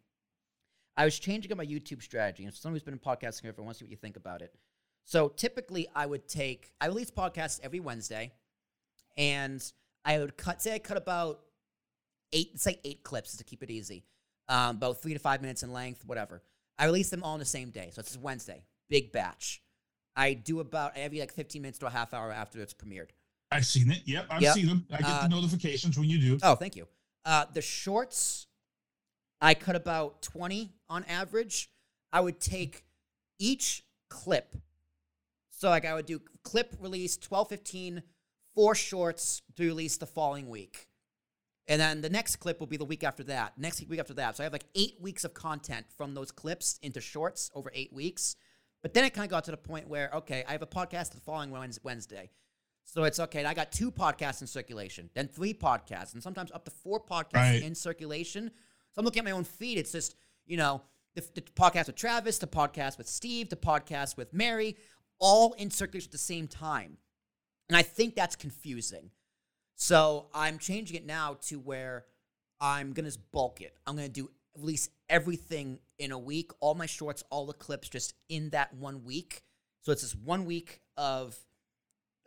I was changing up my YouTube strategy, and someone who's been in podcasting for wants to see what you think about it. So typically, I would take I release podcasts every Wednesday, and I would cut. Say I cut about eight. Like eight clips to keep it easy, um, about three to five minutes in length, whatever. I release them all on the same day, so it's Wednesday, big batch. I do about every like 15 minutes to a half hour after it's premiered. I've seen it. Yep, I've Yep. seen them. I get Uh, the notifications when you do. Oh, thank you. Uh, the shorts, I cut about 20 on average. I would take each clip. So, like, I would do clip release 12, 15, four shorts to release the following week. And then the next clip will be the week after that, next week after that. So I have like eight weeks of content from those clips into shorts over eight weeks. But then it kind of got to the point where, okay, I have a podcast the following Wednesday. So it's okay. I got two podcasts in circulation, then three podcasts, and sometimes up to four podcasts Right. in circulation. So I'm looking at my own feed. It's just, you know, the, the podcast with Travis, the podcast with Steve, the podcast with Mary, all in circulation at the same time. And I think that's confusing. So I'm changing it now to where I'm gonna bulk it. I'm gonna do release everything in a week, all my shorts, all the clips, just in that one week. So it's just one week of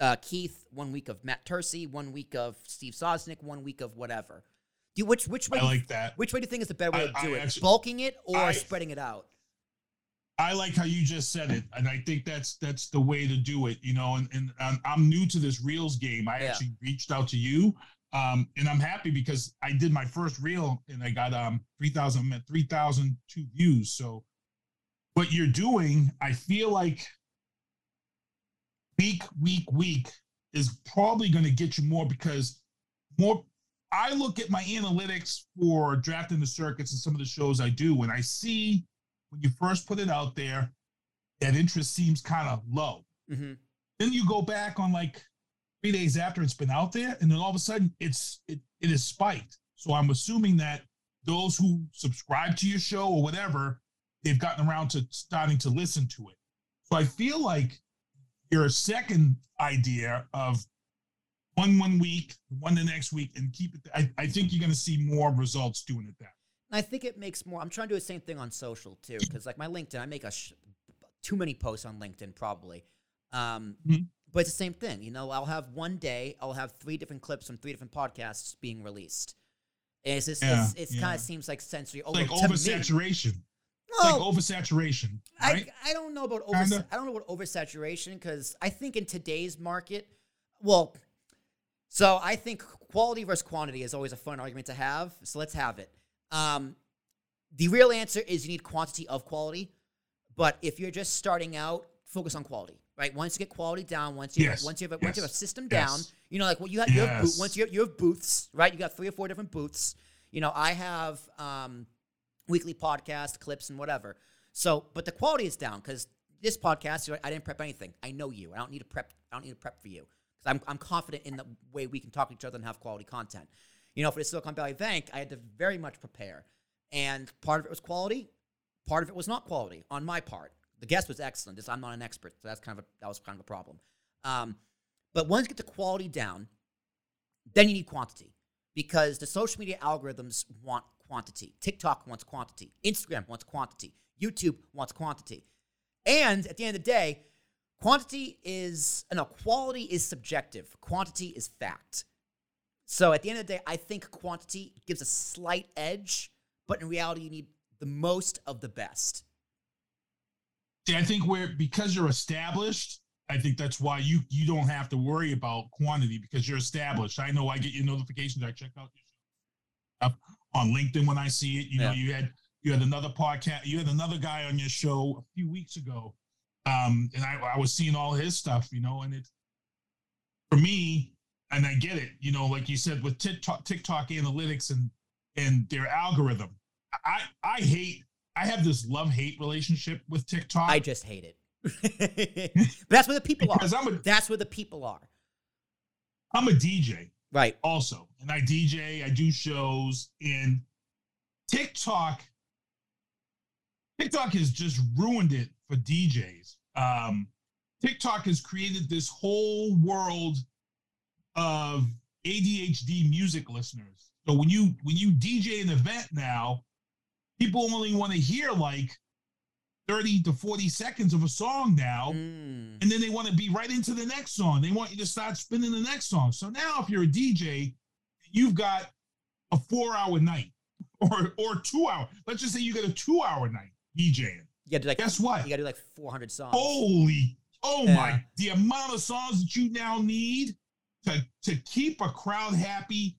uh, Keith, one week of Matt Tercy, one week of Steve Sosnick, one week of whatever. Do you, which which way? I do you- like that. Which way do you think is the better way I- to do I it? actually- Bulking it or I- spreading it out? I like how you just said it, and I think that's that's the way to do it. You know, and and um, I'm new to this reels game. I Yeah. actually reached out to you, um, and I'm happy because I did my first reel and I got um 3,000 3,002 views. So, what you're doing, I feel like week, week, week is probably going to get you more because more. I look at my analytics for drafting the circuits and some of the shows I do, and I see when you first put it out there, that interest seems kind of low. Mm-hmm. Then you go back on like three days after it's been out there, and then all of a sudden it's it it is spiked. So I'm assuming that those who subscribe to your show or whatever, they've gotten around to starting to listen to it. So I feel like your second idea of one one week, one the next week, and keep it. I, I think you're going to see more results doing it that. I think it makes more. I'm trying to do the same thing on social too, because like my LinkedIn, I make a sh- too many posts on LinkedIn probably. Um, Mhm. But it's the same thing, you know. I'll have one day, I'll have three different clips from three different podcasts being released. And it's just, Yeah, it's, it's yeah. kind of seems like sensory over like me. oversaturation. Well, like oversaturation, right? I, I don't know about over Kinda. I don't know about oversaturation because I think in today's market, well, so I think quality versus quantity is always a fun argument to have. So let's have it. Um, the real answer is you need quantity of quality, but if you're just starting out, focus on quality. Right. Once you get quality down, once you Yes. once you have a, once you have a system Yes. down, you know, like what you have, you have once you have, you have booths, right? You got three or four different booths. You know, I have um, weekly podcast clips and whatever. So, but the quality is down because this podcast, I didn't prep anything. I know you. I don't need to prep. I don't need to prep for you because I'm, I'm confident in the way we can talk to each other and have quality content. You know, for the Silicon Valley Bank, I had to very much prepare, and part of it was quality, part of it was not quality on my part. The guest was excellent. Just I'm not an expert, so that's kind of a, that was kind of a problem. Um, but once you get the quality down, then you need quantity because the social media algorithms want quantity. TikTok wants quantity. Instagram wants quantity. YouTube wants quantity. And at the end of the day, quantity is no quality is subjective. Quantity is fact. So at the end of the day, I think quantity gives a slight edge, but in reality, you need the most of the best. See, I think where because you're established, I think that's why you you don't have to worry about quantity because you're established. I know I get your notifications. I check out your stuff on LinkedIn when I see it. You know, Yeah. you had you had another podcast. You had another guy on your show a few weeks ago, um, and I, I was seeing all his stuff. You know, and it for me, and I get it. You know, like you said with TikTok, TikTok analytics and and their algorithm. I I hate. I have this love hate relationship with TikTok. I just hate it. (laughs) that's where the people are. because I'm a That's where the people are. I'm a DJ Right. also, and I DJ, I do shows, and TikTok. TikTok has just ruined it for DJs. Um, TikTok has created this whole world of ADHD music listeners. So when you when you DJ an event now, people only want to hear like 30 to 40 seconds of a song now Mm. and then they want to be right into the next song. They want you to start spinning the next song. So now, if you're a DJ, you've got a four hour night (laughs) or or two hour. Let's just say you get a two hour night DJing. You gotta do like Guess what? you gotta do like 400 songs. Holy, oh Yeah. my! The amount of songs that you now need to to keep a crowd happy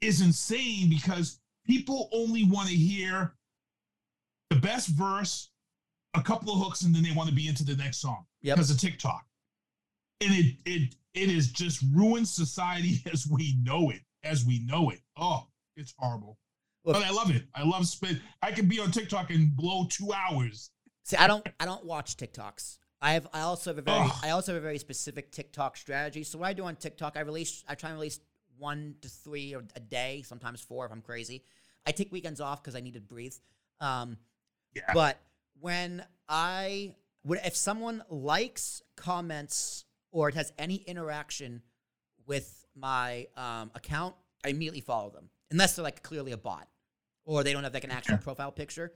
is insane because people only want to hear the best verse, a couple of hooks, and then they want to be into the next song Yep. because of TikTok. And it it it is just ruined society (laughs) as we know it, as we know it. Oh, it's horrible. Look- but I love it. I love spin. I can be on TikTok and blow two hours. See, I don't I don't watch TikToks. I have I also have a very. I also have a very specific TikTok strategy. So what I do on TikTok, I release I try and release one to three a day, sometimes four if I'm crazy. I take weekends off because I need to breathe. Um, Yeah. but when I would if someone likes, comments, or it has any interaction with my um, account, I immediately follow them. Unless they're like clearly a bot. Or they don't have like an actual Yeah. profile picture.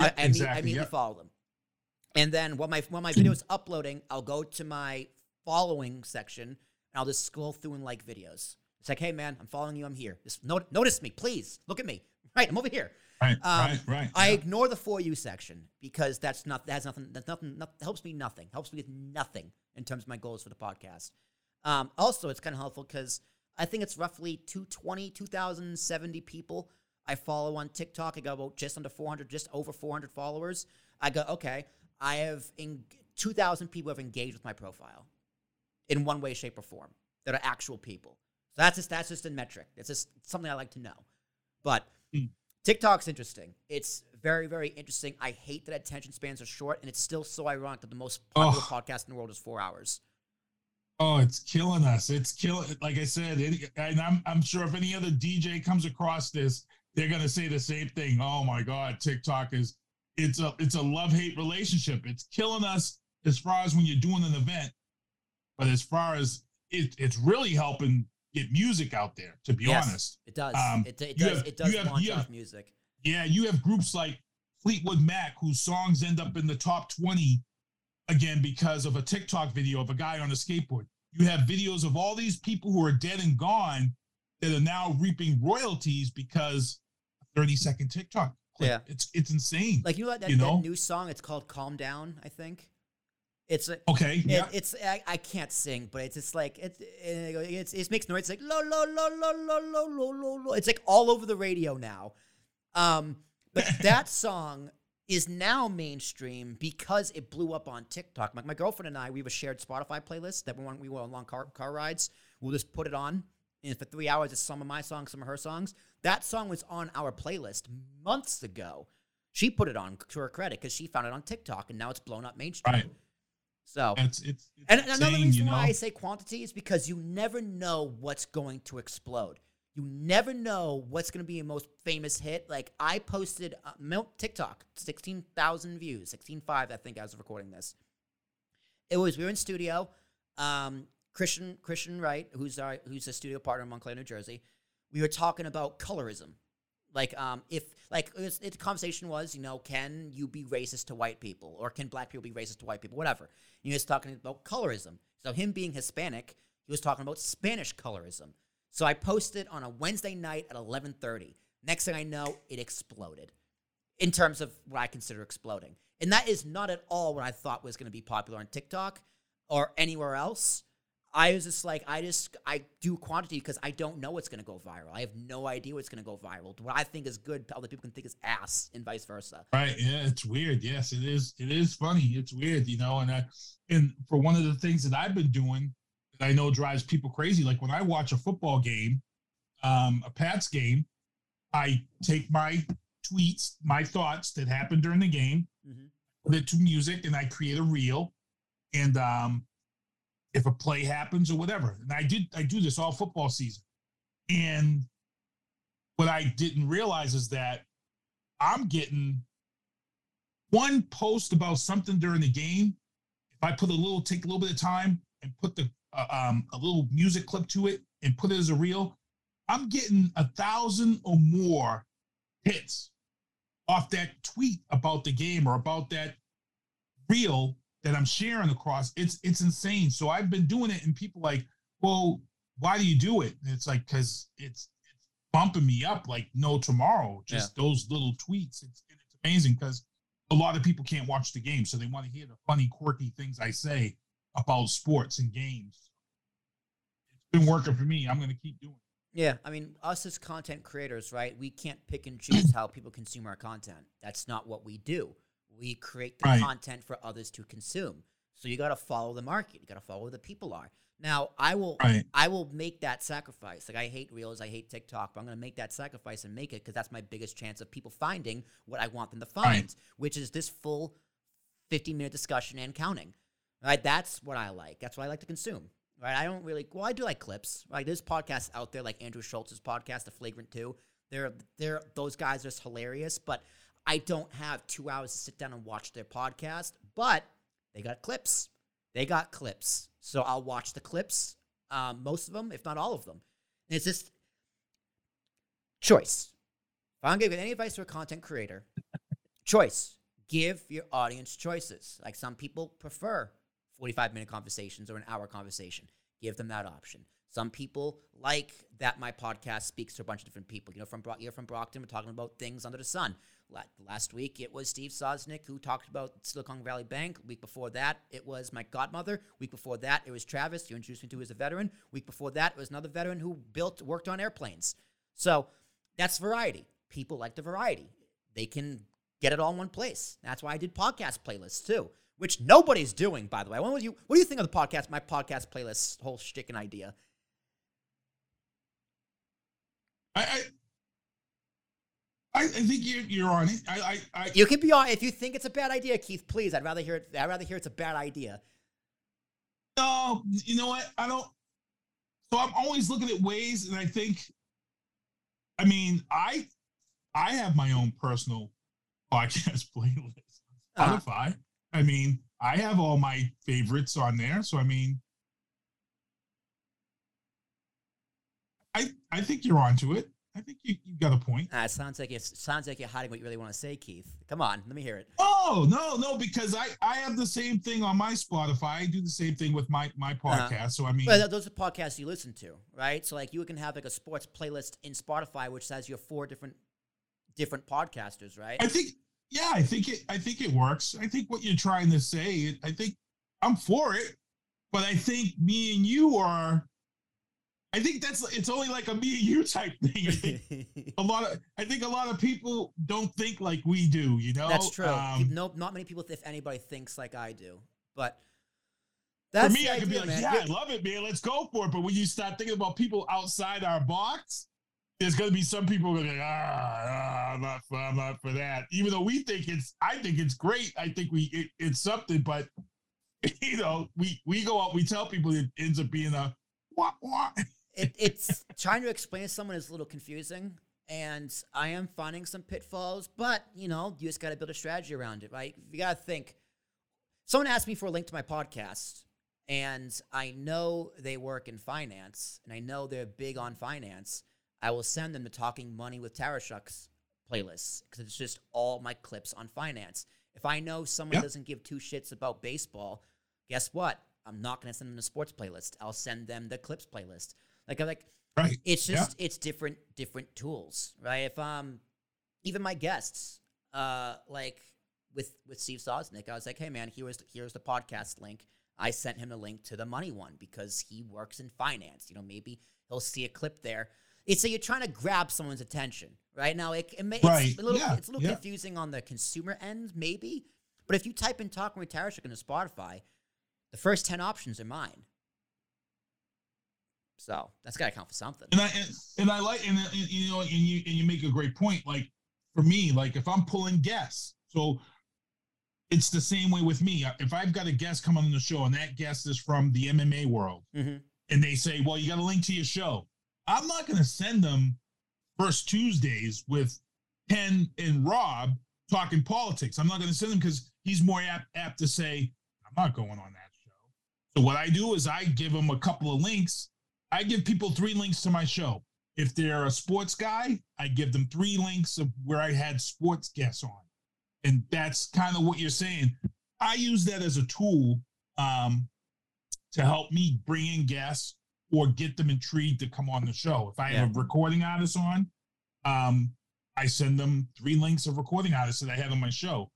Yeah, I, I, imme- I exactly, immediately yeah. follow them. And then when my when my video is uploading, I'll go to my following section and I'll just scroll through and like videos. It's like, hey man, I'm following you. I'm here. Just not- notice me, please. Look at me. (laughs) Right, I'm over here. Right, Um, right, right. I yeah. ignore the for you section because that's not that has nothing. That's nothing. nothing helps me nothing. Helps me with nothing in terms of my goals for the podcast. Um, also, it's kind of helpful because I think it's roughly 220, 2,070 people I follow on TikTok. I got about just under 400, just over 400 followers. I go, okay, I have in 2,000 people have engaged with my profile in one way, shape, or form that are actual people. So that's just that's just a metric. It's just something I like to know. But Hmm. TikTok's interesting. It's very, very interesting. I hate that attention spans are short, and it's still so ironic that the most popular Ugh. podcast in the world is four hours. Oh, it's killing us. It's killing. Like I said, it, and I'm I'm sure if any other DJ comes across this, they're gonna say the same thing. Oh my God, TikTok is it's a it's a love hate relationship. It's killing us as far as when you're doing an event, but as far as it, it's really helping get music out there. To be Yes, honest, It does. Um, it, it does. have- it does have- launch you off have- music. yeah, you have groups like Fleetwood Mac whose songs end up in the top 20 again because of a TikTok video of a guy on a skateboard. You have videos of all these people who are dead and gone that are now reaping royalties because a 30 second TikTok. Clip. Yeah. It's it's insane. Like you know that, You know? that new song? It's called "Calm Down." I think. It's a, okay. It, yeah. It's I, I can't sing, but it's just like it, it, it's it makes noise it's like lo lo lo lo lo lo lo lo lo. It's like all over the radio now. Um, but (laughs) that song is now mainstream because it blew up on TikTok. Like my girlfriend and I, we have a shared Spotify playlist that we want we go on long car car rides. We'll just put it on, and for three hours, it's some of my songs, some of her songs. That song was on our playlist months ago. She put it on to her credit because she found it on TikTok, and now it's blown up mainstream. Right. So It's it's, it's and another reason you know? why I say quantity is because you never know what's going to explode. You never know what's going to be a most famous hit. Like I posted uh, TikTok, sixteen thousand views, sixteen five, I think, as of recording this. It was we were in studio. Um, Christian Christian Wright, who's our who's a studio partner in Montclair, New Jersey. We were talking about colorism. Like, um, if like it was, it, the conversation was, you know, can you be racist to white people, or can black people be racist to white people, whatever. he was talking about colorism. So him being Hispanic, he was talking about Spanish colorism. So I posted on a Wednesday night at eleven thirty. Next thing I know, it exploded in terms of what I consider exploding. And that is not at all what I thought was going to be popular on TikTok or anywhere else. I was just like, I just, I do quantity because I don't know what's going to go viral. I have no idea what's going to go viral. What I think is good, other people can think is ass, and vice versa. Right. Yeah, it's weird. Yes, it is. It is funny. It's weird, you know. And I, and for one of the things that I've been doing that I know drives people crazy, like when I watch a football game, um, a Pats game, I take my tweets, my thoughts that happened during the game, Mhm. put it to music, and I create a reel. And um, if a play happens or whatever, and I did, I do this all football season. And what I didn't realize is that I'm getting one post about something during the game. If I put a little, take a little bit of time and put the uh, um, a little music clip to it and put it as a reel, I'm getting a thousand or more hits off that tweet about the game or about that reel that I'm sharing across. It's it's insane. So I've been doing it, and people like, well, why do you do it? And it's like because it's it's bumping me up like no tomorrow. Just those little tweets. It's, it's amazing because a lot of people can't watch the game, so they want to hear the funny, quirky things I say about sports and games. It's been working for me. I'm going to keep doing it. Yeah, I mean, us as content creators, right? We can't pick and choose how people consume our content. That's not what we do. We create the Right. content for others to consume. So you got to follow the market. You got to follow where the people are. Now, I will Right. I will make that sacrifice. Like I hate Reels, I hate TikTok, but I'm going to make that sacrifice and make it because that's my biggest chance of people finding what I want them to find, which is this full 15 minute discussion and counting. Right? That's what I like. That's what I like to consume. Right? I don't really. Well, I do like clips. Right? There's podcasts out there like Andrew Schulz's podcast, The Flagrant Two. They're they're those guys are just hilarious, but I don't have two hours to sit down and watch their podcast. But they got clips. They got clips. So I'll watch the clips, um, most of them, if not all of them. And it's just choice. If I'm giving any advice to a content creator, (laughs) choice. Give your audience choices. Like some people prefer 45 minute conversations or an hour conversation. Give them that option. Some people like that my podcast speaks to a bunch of different people. You know, from Bro- you're from Brockton, we're talking about things under the sun. La- Last week it was Steve Sosnick who talked about Silicon Valley Bank. Week before that it was my godmother. Week before that it was Travis. You introduced me to as a veteran. Week before that it was another veteran who built worked on airplanes. So that's variety. People like the variety. They can get it all in one place. That's why I did podcast playlists too, which nobody's doing, by the way. What would you What do you think of the podcast? My podcast playlist whole shtick and idea. I, I, I I think you're, you're on it. I, I, I You can be on if you think it's a bad idea, Keith. Please, I'd rather hear it. I'd rather hear it's a bad idea. No, you know what? I don't. So I'm always looking at ways, and I think, I mean, I, I have my own personal podcast (laughs) playlist on Uh-huh. Spotify. I mean, I have all my favorites on there. So I mean, I I think you're onto it. I think you, you got a point. Ah, it sounds like it's sounds like you're hiding what you really want to say, Keith. Come on, let me hear it. Oh no, no, because I I have the same thing on my Spotify. I do the same thing with my my Uh-huh. podcast. So I mean, But those are podcasts you listen to, right? So like you can have like a sports playlist in Spotify, which says you have four different different podcasters, right? I think, yeah, I think it. I think it works. I think what you're trying to say. I think I'm for it, but I think me and you are. I think that's. It's only like a me and you type thing. I think (laughs) a lot of. I think a lot of people don't think like we do. You know, That's true. Um, no, not many people, if anybody, thinks like I do. But for me, I could be like, man. yeah, You're- I love it, man. Let's go for it. But when you start thinking about people outside our box, there's gonna be some people going, like, ah, ah, I'm not for, I'm not for that. Even though we think it's, I think it's great. I think we, it, it's something, but (laughs) you know, we we go out, we tell people it ends up being a what wah. It, it's trying to explain to someone is a little confusing and i am finding some pitfalls but you know you just got to build a strategy around it right? You got to think. Someone asked me for a link to my podcast and i know they work in finance and i know they're big on finance. I will send them the talking money with tarashuk's playlists because it's just all my clips on finance. If i know someone Yeah. doesn't give two shits about baseball guess what? I'm not going to send them the sports playlist. I'll send them the clips playlist like I'm like Right. it's Yeah. just it's different different tools, right? If um even my guests, uh like with with Steve Sosnick, I was like, hey man, here's here's the podcast link. I sent him a link to the money one because he works in finance. You know, maybe he'll see a clip there. It's so you're trying to grab someone's attention, right? Now it, it may, Right. it's a little Yeah. it's a little Yeah. confusing on the consumer end, maybe. But if you type in Talking with Tarashuk into Spotify, the first ten options are mine. So that's got to count for something. And I and, and I like and, and you know and you and you make a great point. Like for me, like if I'm pulling guests, so it's the same way with me. If I've got a guest come on the show and that guest is from the MMA world, Mhm. and they say, "Well, you got a link to your show," I'm not going to send them first Tuesdays with Ken and Rob talking politics. I'm not going to send them because he's more apt, apt to say, "I'm not going on that show." So what I do is I give them a couple of links. I give people three links to my show. If they're a sports guy, I give them three links of where I had sports guests on. And that's kind of what you're saying. I use that as a tool um, to help me bring in guests or get them intrigued to come on the show. If I have a recording artist on, um, I send them three links of recording artists that I have on my show.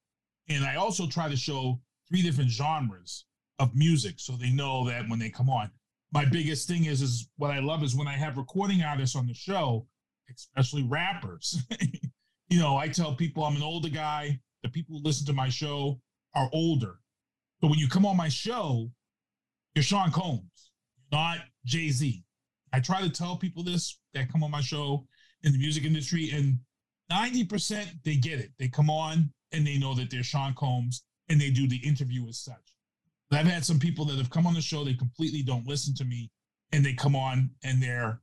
And I also try to show three different genres of music so they know that when they come on. My biggest thing is is what I love is when I have recording artists on the show, especially rappers. (laughs) you know, I tell people I'm an older guy. The people who listen to my show are older. So when you come on my show, you're Sean Combs, not Jay Z. I try to tell people this that come on my show in the music industry, and 90% they get it. They come on and they know that they're Sean Combs and they do the interview as such. I've had some people that have come on the show, they completely don't listen to me, and they come on and they're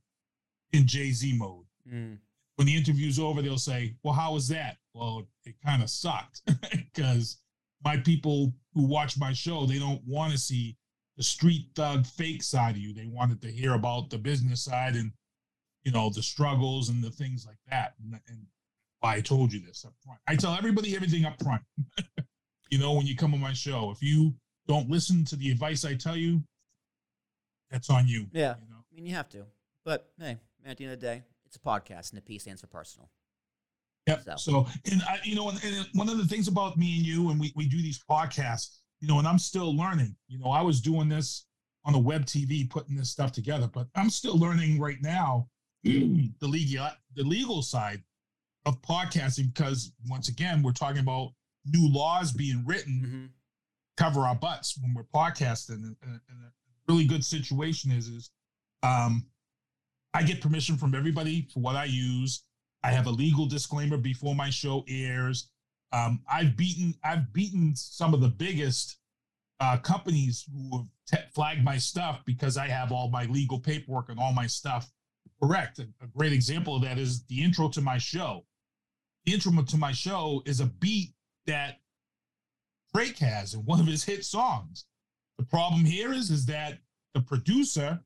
in Jay Z mode. Mm. When the interview's over, they'll say, Well, how was that? Well, it kind of sucked (laughs) because my people who watch my show, they don't want to see the street thug fake side of you. They wanted to hear about the business side and you know the struggles and the things like that. And, and why I told you this up front. I tell everybody everything up front. (laughs) you know, when you come on my show, if you don't listen to the advice I tell you, that's on you. Yeah. You know? I mean, you have to. But hey, at the end of the day, it's a podcast, and the P stands for personal. Yep. So- So, and I, you know, and, and one of the things about me and you, and we, we do these podcasts, you know, and I'm still learning. You know, I was doing this on a web TV, putting this stuff together, but I'm still learning right now (clears throat) the legal the legal side of podcasting because once again, we're talking about new laws being written Mm-hmm. Cover our butts when we're podcasting. And, a really good situation is is um, I get permission from everybody for what I use. I have a legal disclaimer before my show airs. Um, I've beaten I've beaten some of the biggest uh, companies who have te- flagged my stuff because I have all my legal paperwork and all my stuff correct. A, a great example of that is the intro to my show. The intro to my show is a beat that Drake has in one of his hit songs. The problem here is, is that the producer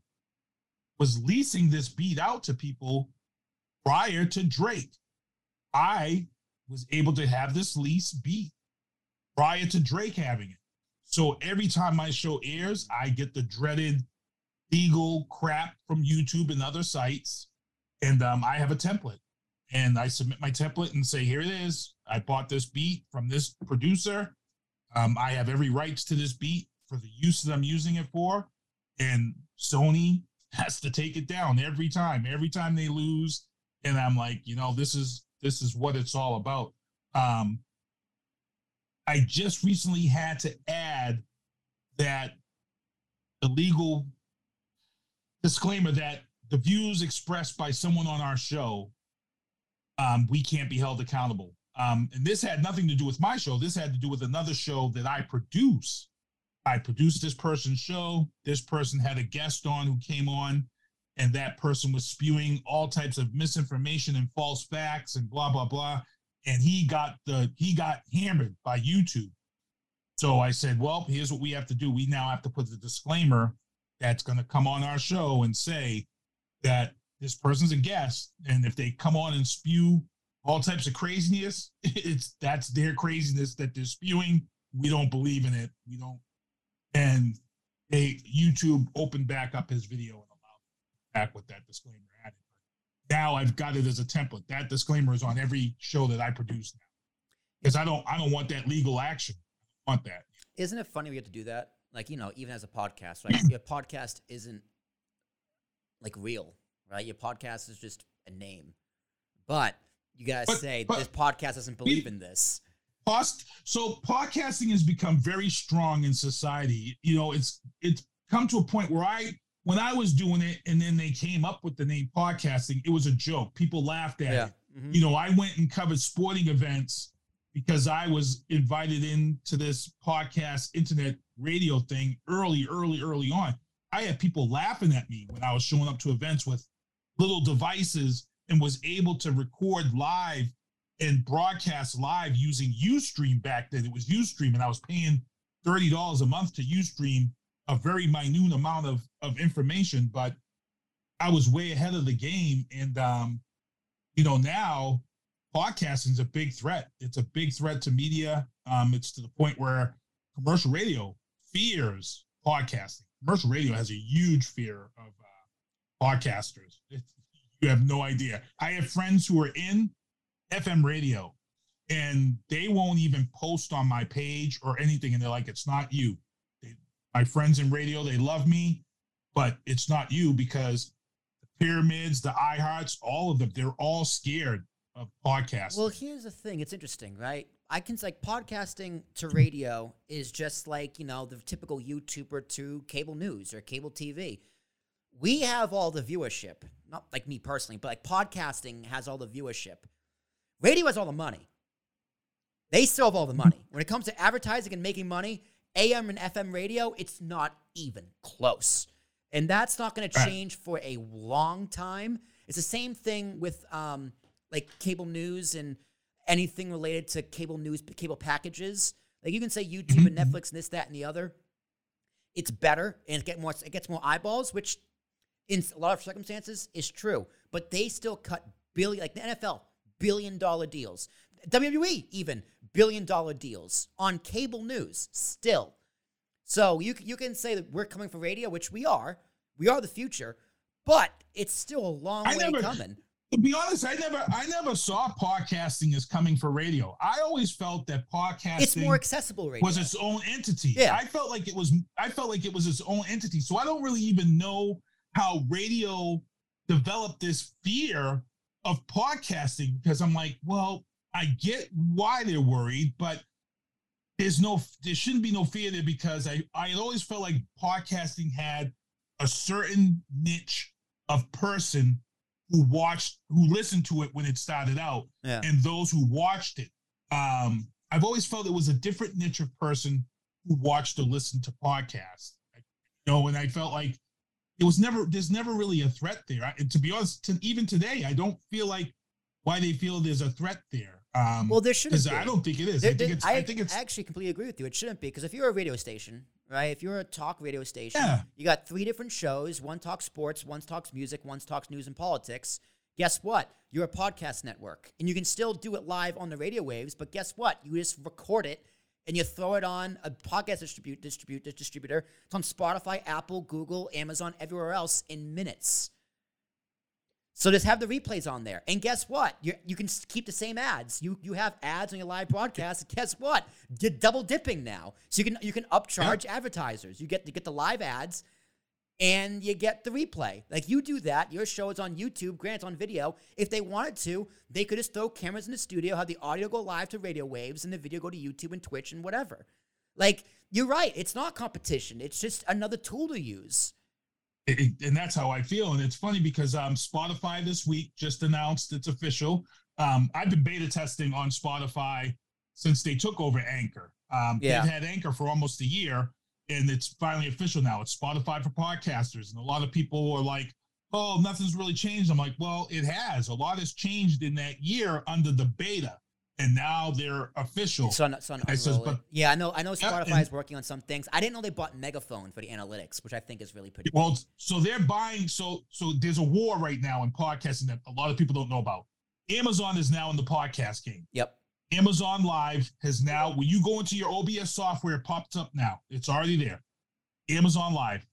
was leasing this beat out to people prior to Drake. I was able to have this lease beat prior to Drake having it. So every time my show airs, I get the dreaded legal crap from YouTube and other sites. And um, I have a template. And I submit my template and say, here it is. I bought this beat from this producer. Um, I have every rights to this beat for the use that I'm using it for. And Sony (laughs) has to take it down every time, every time they lose. And I'm like, you know, this is this is what it's all about. Um, I just recently had to add that the legal disclaimer that the views expressed by someone on our show, um, we can't be held accountable. Um, and this had nothing to do with my show. This had to do with another show that I produce. I produced this person's show. This person had a guest on who came on, and that person was spewing all types of misinformation and false facts and blah blah blah. And he got the he got hammered by YouTube. So I said, well, here's what we have to do. We now have to put the disclaimer that's going to come on our show and say that this person's a guest, and if they come on and spew all types of craziness, (laughs) it's that's their craziness that they're spewing. We don't believe in it. We don't. And they YouTube opened back up his video and allowed back with that disclaimer added. Now I've got it as a template. That disclaimer is on every show that I produce now. Because I don't I don't want that legal action. I want that. Isn't it funny we have to do that? Like, you know, even as a podcast, right? Your podcast isn't like real, right? Your podcast is just a name. But you guys But- say but- this podcast doesn't believe in this. Post, so podcasting has become very strong in society. You know, it's it's come to a point where I when I was doing it and then they came up with the name podcasting, it was a joke. People laughed at Yeah. it. Mhm. You know, I went and covered sporting events because I was invited into this podcast internet radio thing early, early, early on. I had people laughing at me when I was showing up to events with little devices and was able to record live and broadcast live using Ustream back then. It was Ustream, and I was paying $30 a month to Ustream, a very minute amount of, of information, but I was way ahead of the game. And um, you know, now podcasting is a big threat. It's a big threat to media. Um, it's to the point where commercial radio fears podcasting. Commercial radio has a huge fear of uh, podcasters. It's, you have no idea. I have friends who are in FM radio and they won't even post on my page or anything. And they're like, it's not you. They, my friends in radio, they love me, but it's not you because the pyramids, the iHearts, all of them, they're all scared of podcasting. Well, here's the thing. It's interesting, right? I can like podcasting to radio is just like you know the typical YouTuber to cable news or cable TV. We have all the viewership, not like me personally, but like podcasting has all the viewership. Radio has all the money. They still have all the money. When it comes to advertising and making money, AM and FM radio, it's not even close. And that's not going to change for a long time. It's the same thing with um, like cable news and anything related to cable news, cable packages. Like you can say YouTube and Netflix and this, that, and the other. It's better and it get more. It gets more eyeballs, which in a lot of circumstances is true. But they still cut billion, like the NFL, billion dollar deals. WWE even billion dollar deals on cable news still. So you you can say that we're coming for radio, which we are. We are the future, but it's still a long I way never- coming. to be honest, I never I never saw podcasting as coming for radio. I always felt that podcasting It's more accessible radio. was its own entity. Yeah. I felt like it was I felt like it was its own entity. So I don't really even know how radio developed this fear of podcasting because I'm like, well, I get why they're worried, but there's no there shouldn't be no fear there because I I always felt like podcasting had a certain niche of person who watched who listened to it when it started out yeah. and those who watched it. Um, I've always felt it was a different niche of person who watched or listened to podcasts. You know, and I felt like it was never there's never really a threat there. I, and to be honest, to, even today, I don't feel like why they feel there's a threat there. Um, Well, there shouldn't because be. I don't think it is. There- I think there- it's. I, I, think it's. I actually completely agree with you. It shouldn't be because if you're a radio station, right? If you're a talk radio station, Yeah. you got three different shows. One talks sports, one talks music, one talks news and politics. Guess what? You're a podcast network, and you can still do it live on the radio waves. But guess what? You just record it and you throw it on a podcast distribute distribute distributor. It's on Spotify, Apple, Google, Amazon, everywhere else in minutes. So just have the replays on there, and guess what? You you can keep the same ads. You you have ads on your live broadcast. guess what? You're double dipping now, so you can you can upcharge advertisers. You get you get the live ads, and you get the replay. Like you do that. Your show is on YouTube. grants on video. If they wanted to, they could just throw cameras in the studio, have the audio go live to radio waves, and the video go to YouTube and Twitch and whatever. Like you're right. It's not competition. It's just another tool to use. it- it- and that's how I feel. And it's funny because um, Spotify this week just announced it's official. Um, I've been beta testing on Spotify since they took over Anchor. Um, Yeah. They've had Anchor for almost a year, and it's finally official now. It's Spotify for podcasters, and a lot of people are like, "Oh, nothing's really changed." I'm like, "Well, it has. A lot has changed in that year under the beta, and now they're official." It's on, it's on says, but- yeah, I know. I know Yeah, Spotify and- is working on some things. I didn't know they bought Megaphone for the analytics, which I think is really pretty. Well, so they're buying. So so there's a war right now in podcasting that a lot of people don't know about. Amazon is now in the podcast game. Yep. Amazon Live has now, when you go into your OBS software, it pops up now. It's already there. Amazon Live.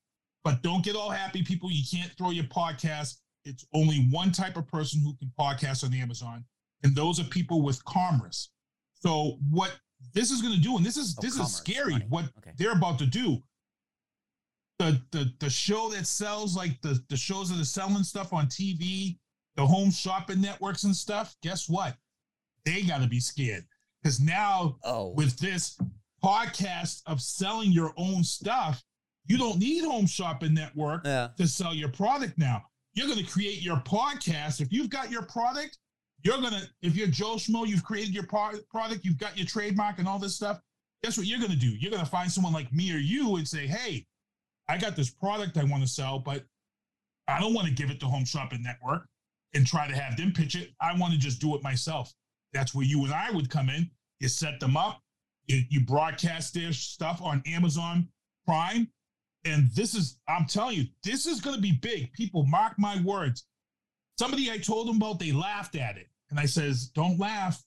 But don't get all happy, people. You can't throw your podcast. It's only one type of person who can podcast on Amazon, and those are people with commerce. So what this is going to do, and this is Oh, this commerce, is scary, money. what Okay. they're about to do. The, the the show that sells like the the shows that are selling stuff on TV, the home shopping networks and stuff. Guess what? They got to be scared because now Oh, with this podcast of selling your own stuff, you don't need Home Shopping Network yeah. to sell your product now. You're going to create your podcast. If you've got your product, you're going to, if you're Joe Schmo, you've created your pro- product, you've got your trademark and all this stuff. Guess what you're going to do? You're going to find someone like me or you and say, hey, I got this product I want to sell, but I don't want to give it to Home Shopping Network and try to have them pitch it. I want to just do it myself. That's where you and I would come in. You set them up, you, you broadcast their stuff on Amazon Prime. And this is, I'm telling you, this is going to be big. People, mark my words. Somebody I told them about, they laughed at it. And I says, don't laugh.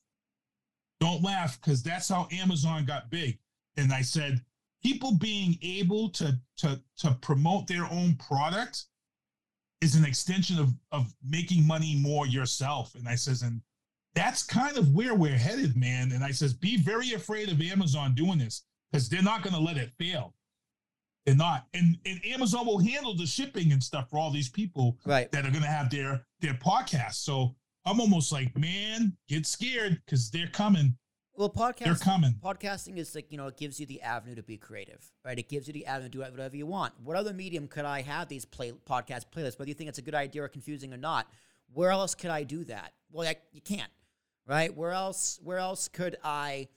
Don't laugh because that's how Amazon got big. And I said, people being able to, to, to promote their own product is an extension of of making money more yourself. And I says, and that's kind of where we're headed, man. And I says, be very afraid of Amazon doing this because they're not going to let it fail. They're not, and and Amazon will handle the shipping and stuff for all these people Right. that are going to have their their podcast. So I'm almost like, man, get scared because they're coming. Well, They're coming. podcasting is like you know it gives you the avenue to be creative, right? It gives you the avenue to do whatever you want. What other medium could I have these play podcast playlists? Whether you think it's a good idea or confusing or not, where else could I do that? Well, I, you can't, right? Where else? Where else could I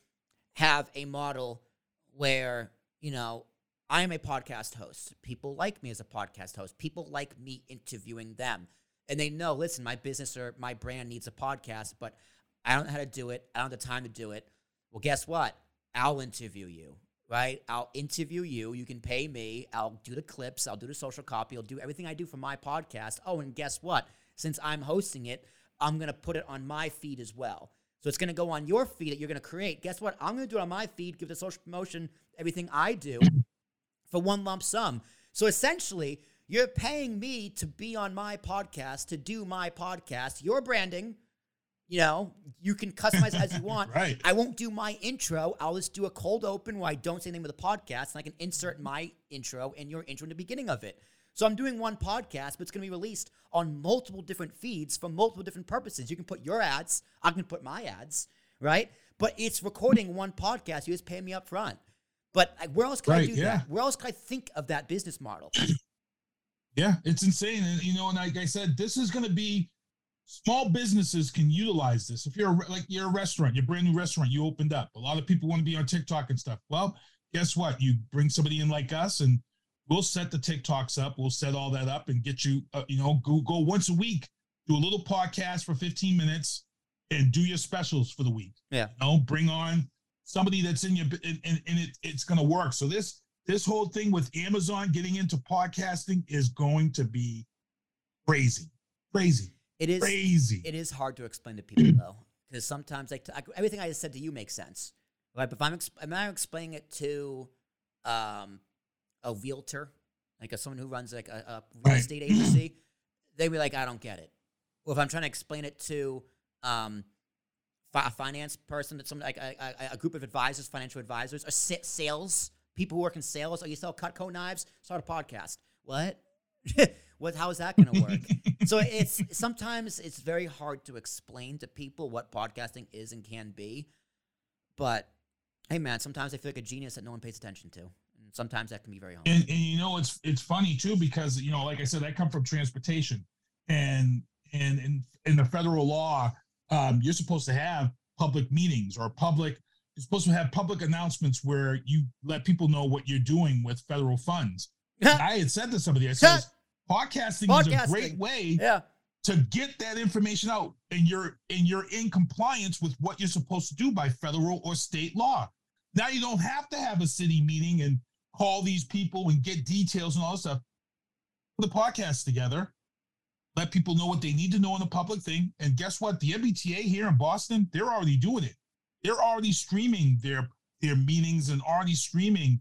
have a model where you know I am a podcast host. People like me as a podcast host. People like me interviewing them, and they know. Listen, my business or my brand needs a podcast, but I don't know how to do it. I don't have the time to do it. Well, guess what? I'll interview you, right? I'll interview you. You can pay me. I'll do the clips. I'll do the social copy. I'll do everything I do for my podcast. Oh, and guess what? Since I'm hosting it, I'm going to put it on my feed as well. So it's going to go on your feed that you're going to create. Guess what? I'm going to do it on my feed, give the social promotion, everything I do for one lump sum. So essentially, you're paying me to be on my podcast, to do my podcast. Your branding, you know, you can customize as you (laughs) want. Right. I won't do my intro. I'll just do a cold open where I don't say name of the podcast and I can insert my intro and your intro in the beginning of it. So I'm doing one podcast, but it's going to be released on multiple different feeds for multiple different purposes. You can put your ads, I can put my ads, right? But it's recording one podcast. You just pay me up front. But like, where else can I do yeah. that? Where else can I think of that business model? (clears throat) Yeah, it's insane. And you know, and like I said, this is going to be small businesses can utilize this. If you're a, like you're a restaurant, you're a brand new restaurant, you opened up. A lot of people want to be on TikTok and stuff. Well, guess what? You bring somebody in like us, and we'll set the TikToks up. We'll set all that up and get you. Uh, you know, go go once a week, do a little podcast for 15 minutes, and do your specials for the week. Yeah. You know, bring on somebody that's in your and, and, and it, it's going to work. So this this whole thing with Amazon getting into podcasting is going to be crazy, crazy, It is. crazy. It is hard to explain to people though, because sometimes like everything I just said to you makes sense. Right, but if I'm ex- am I explaining it to um, a realtor, like a, someone who runs like a, a real estate agency, (clears throat) they'd be like, I don't get it. Or if I'm trying to explain it to um, fi- a finance person, that some like a, a, a group of advisors, financial advisors, or sa- sales people who work in sales. Oh, you sell Cutco knives? Start a podcast. What? (laughs) what? How is that going to work? (laughs) so it's sometimes it's very hard to explain to people what podcasting is and can be. But hey, man, sometimes I feel like a genius that no one pays attention to, sometimes that can be very humbling. and, and you know it's it's funny too because you know like i said i come from transportation. And and in in the federal law um you're supposed to have public meetings or public you're supposed to have public announcements where you let people know what you're doing with federal funds. (laughs) I had said to somebody i said, (laughs) podcasting, is a great way yeah, to get that information out and you're and you're in compliance with what you're supposed to do by federal or state law. Now you don't have to have a city meeting and call these people and get details and all this stuff. Put the podcast together. Let people know what they need to know in the public thing. And guess what? The mbta here in boston they're already doing it. They're already streaming their their meetings and already streaming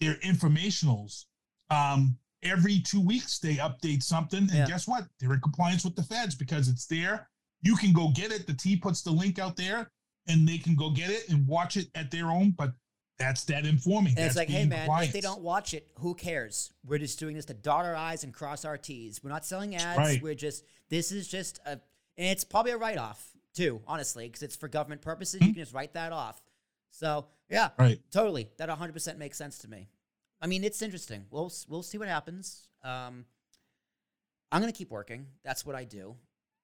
their informationals. Um every two weeks they update something. And Yeah. guess what? They're in compliance with the feds because it's there. You can go get it. The t puts the link out there and they can go get it and watch it at their own. But that's that informing and it's like, hey, man, if they don't watch it, who cares? We're just doing this to dot our i's and cross our t's. We're not selling ads. right. We're just this is just a, and it's probably a write off too, honestly, because it's for government purposes. You can just write that off. So yeah, right Totally. That 100% makes sense to me. I mean, it's interesting. We'll we'll see what happens. Um, I'm going to keep working. That's what I do.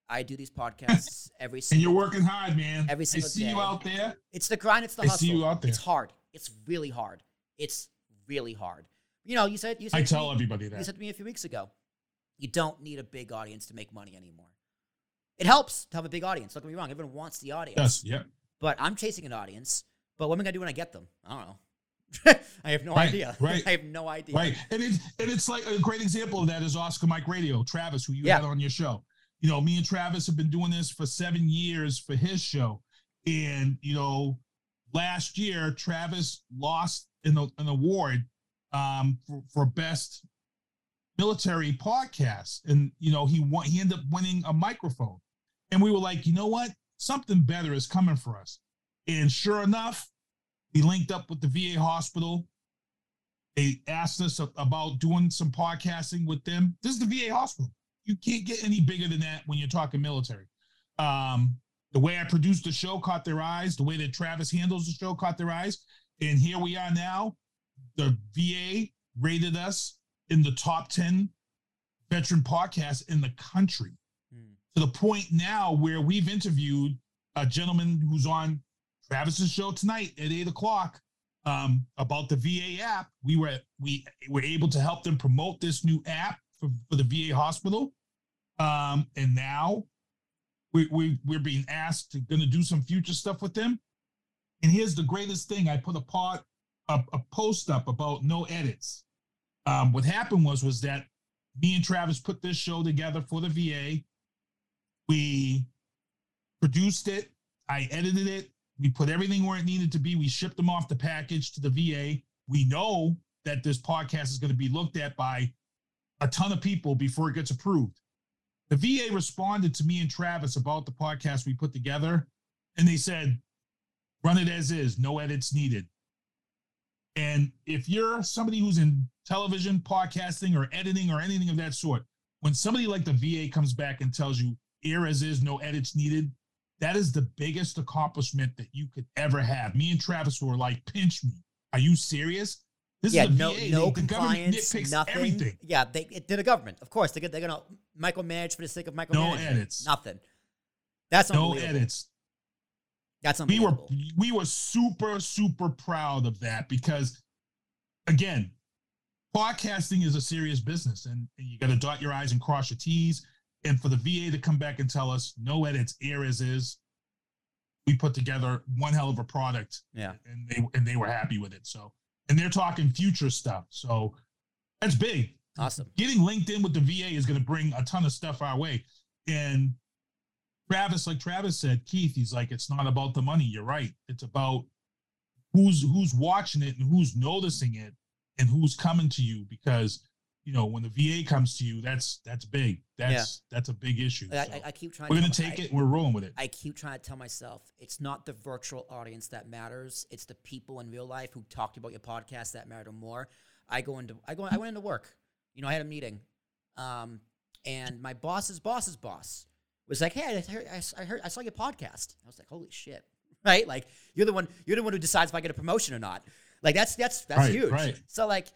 I do these (laughs) podcasts every single. and you're working hard man Every single i see day. you out there It's the grind, it's the I hustle. see you out there. It's hard. It's really hard. It's really hard. You know, you said you said i tell me- everybody that. you said to me a few weeks ago, you don't need a big audience to make money anymore. It helps to have a big audience. Don't get me wrong. Everyone wants the audience. yes yep But I'm chasing an audience. But what am I gonna do when I get them? I don't know. (laughs) I have no Right, idea. right. (laughs) I have no idea. Right. And it's and it's like a great example of that is Oscar Mike Radio, Travis, who you Yeah. had on your show. You know, me and Travis have been doing this for seven years for his show. And, you know, last year, Travis lost an, an award um, for, for best military podcast, and you know he won. He ended up winning a microphone, and we were like, you know what? Something better is coming for us. And sure enough, we linked up with the VA hospital. They asked us about doing some podcasting with them. This is the VA hospital. You can't get any bigger than that when you're talking military. Um, the way I produced the show caught their eyes. The way that Travis handles the show caught their eyes. And here we are now. The VA rated us in the top 10 veteran podcasts in the country Hmm. to the point now where we've interviewed a gentleman who's on Travis's show tonight at eight o'clock um, about the VA app. We were we were able to help them promote this new app for, for the VA hospital, um, and now we, we we're being asked to going to do some future stuff with them. And here's the greatest thing: I put a part a, a post up about no edits. Um, what happened was was that me and Travis put this show together for the VA. We produced it. I edited it. We put everything where it needed to be. We shipped them off the package to the VA. We know that this podcast is going to be looked at by a ton of people before it gets approved. The VA responded to me and Travis about the podcast we put together, and they said, run it as is, no edits needed. And if you're somebody who's in television, podcasting, or editing, or anything of that sort, when somebody like the VA comes back and tells you air as is, no edits needed, that is the biggest accomplishment that you could ever have. Me and Travis were like, pinch me. Are you serious? This yeah, is no, VA. no They- compliance, nothing. Everything. Yeah, they it, they're the government, of course. They're, they're gonna micromanage for the sake of micromanaging. No edits. Nothing. That's No edits. That's we were we were super super proud of that because again podcasting is a serious business and, and you got to dot your i's and cross your t's and for the va to come back and tell us no edits air as is we put together one hell of a product Yeah. and they and they were happy with it so and they're talking future stuff so that's big Awesome. getting linked in with the VA is going to bring a ton of stuff our way. And Travis, like Travis said, Keith, he's like, it's not about the money. You're right. It's about who's who's watching it and who's noticing it and who's coming to you because you know when the VA comes to you, that's that's big. That's that's a big issue. I, So I, I keep trying. we're to gonna take I- it. We're rolling with it. I keep trying to tell myself it's not the virtual audience that matters. It's the people in real life who talked about your podcast that matter more. I go into I go I went into work. You know, I had a meeting, um, and my boss's boss's boss was like, "Hey, I heard, I heard I saw your podcast." I was like, "Holy shit!" (laughs) Right? Like you're the one you're the one who decides if I get a promotion or not. Like that's that's that's Right, huge. right. So like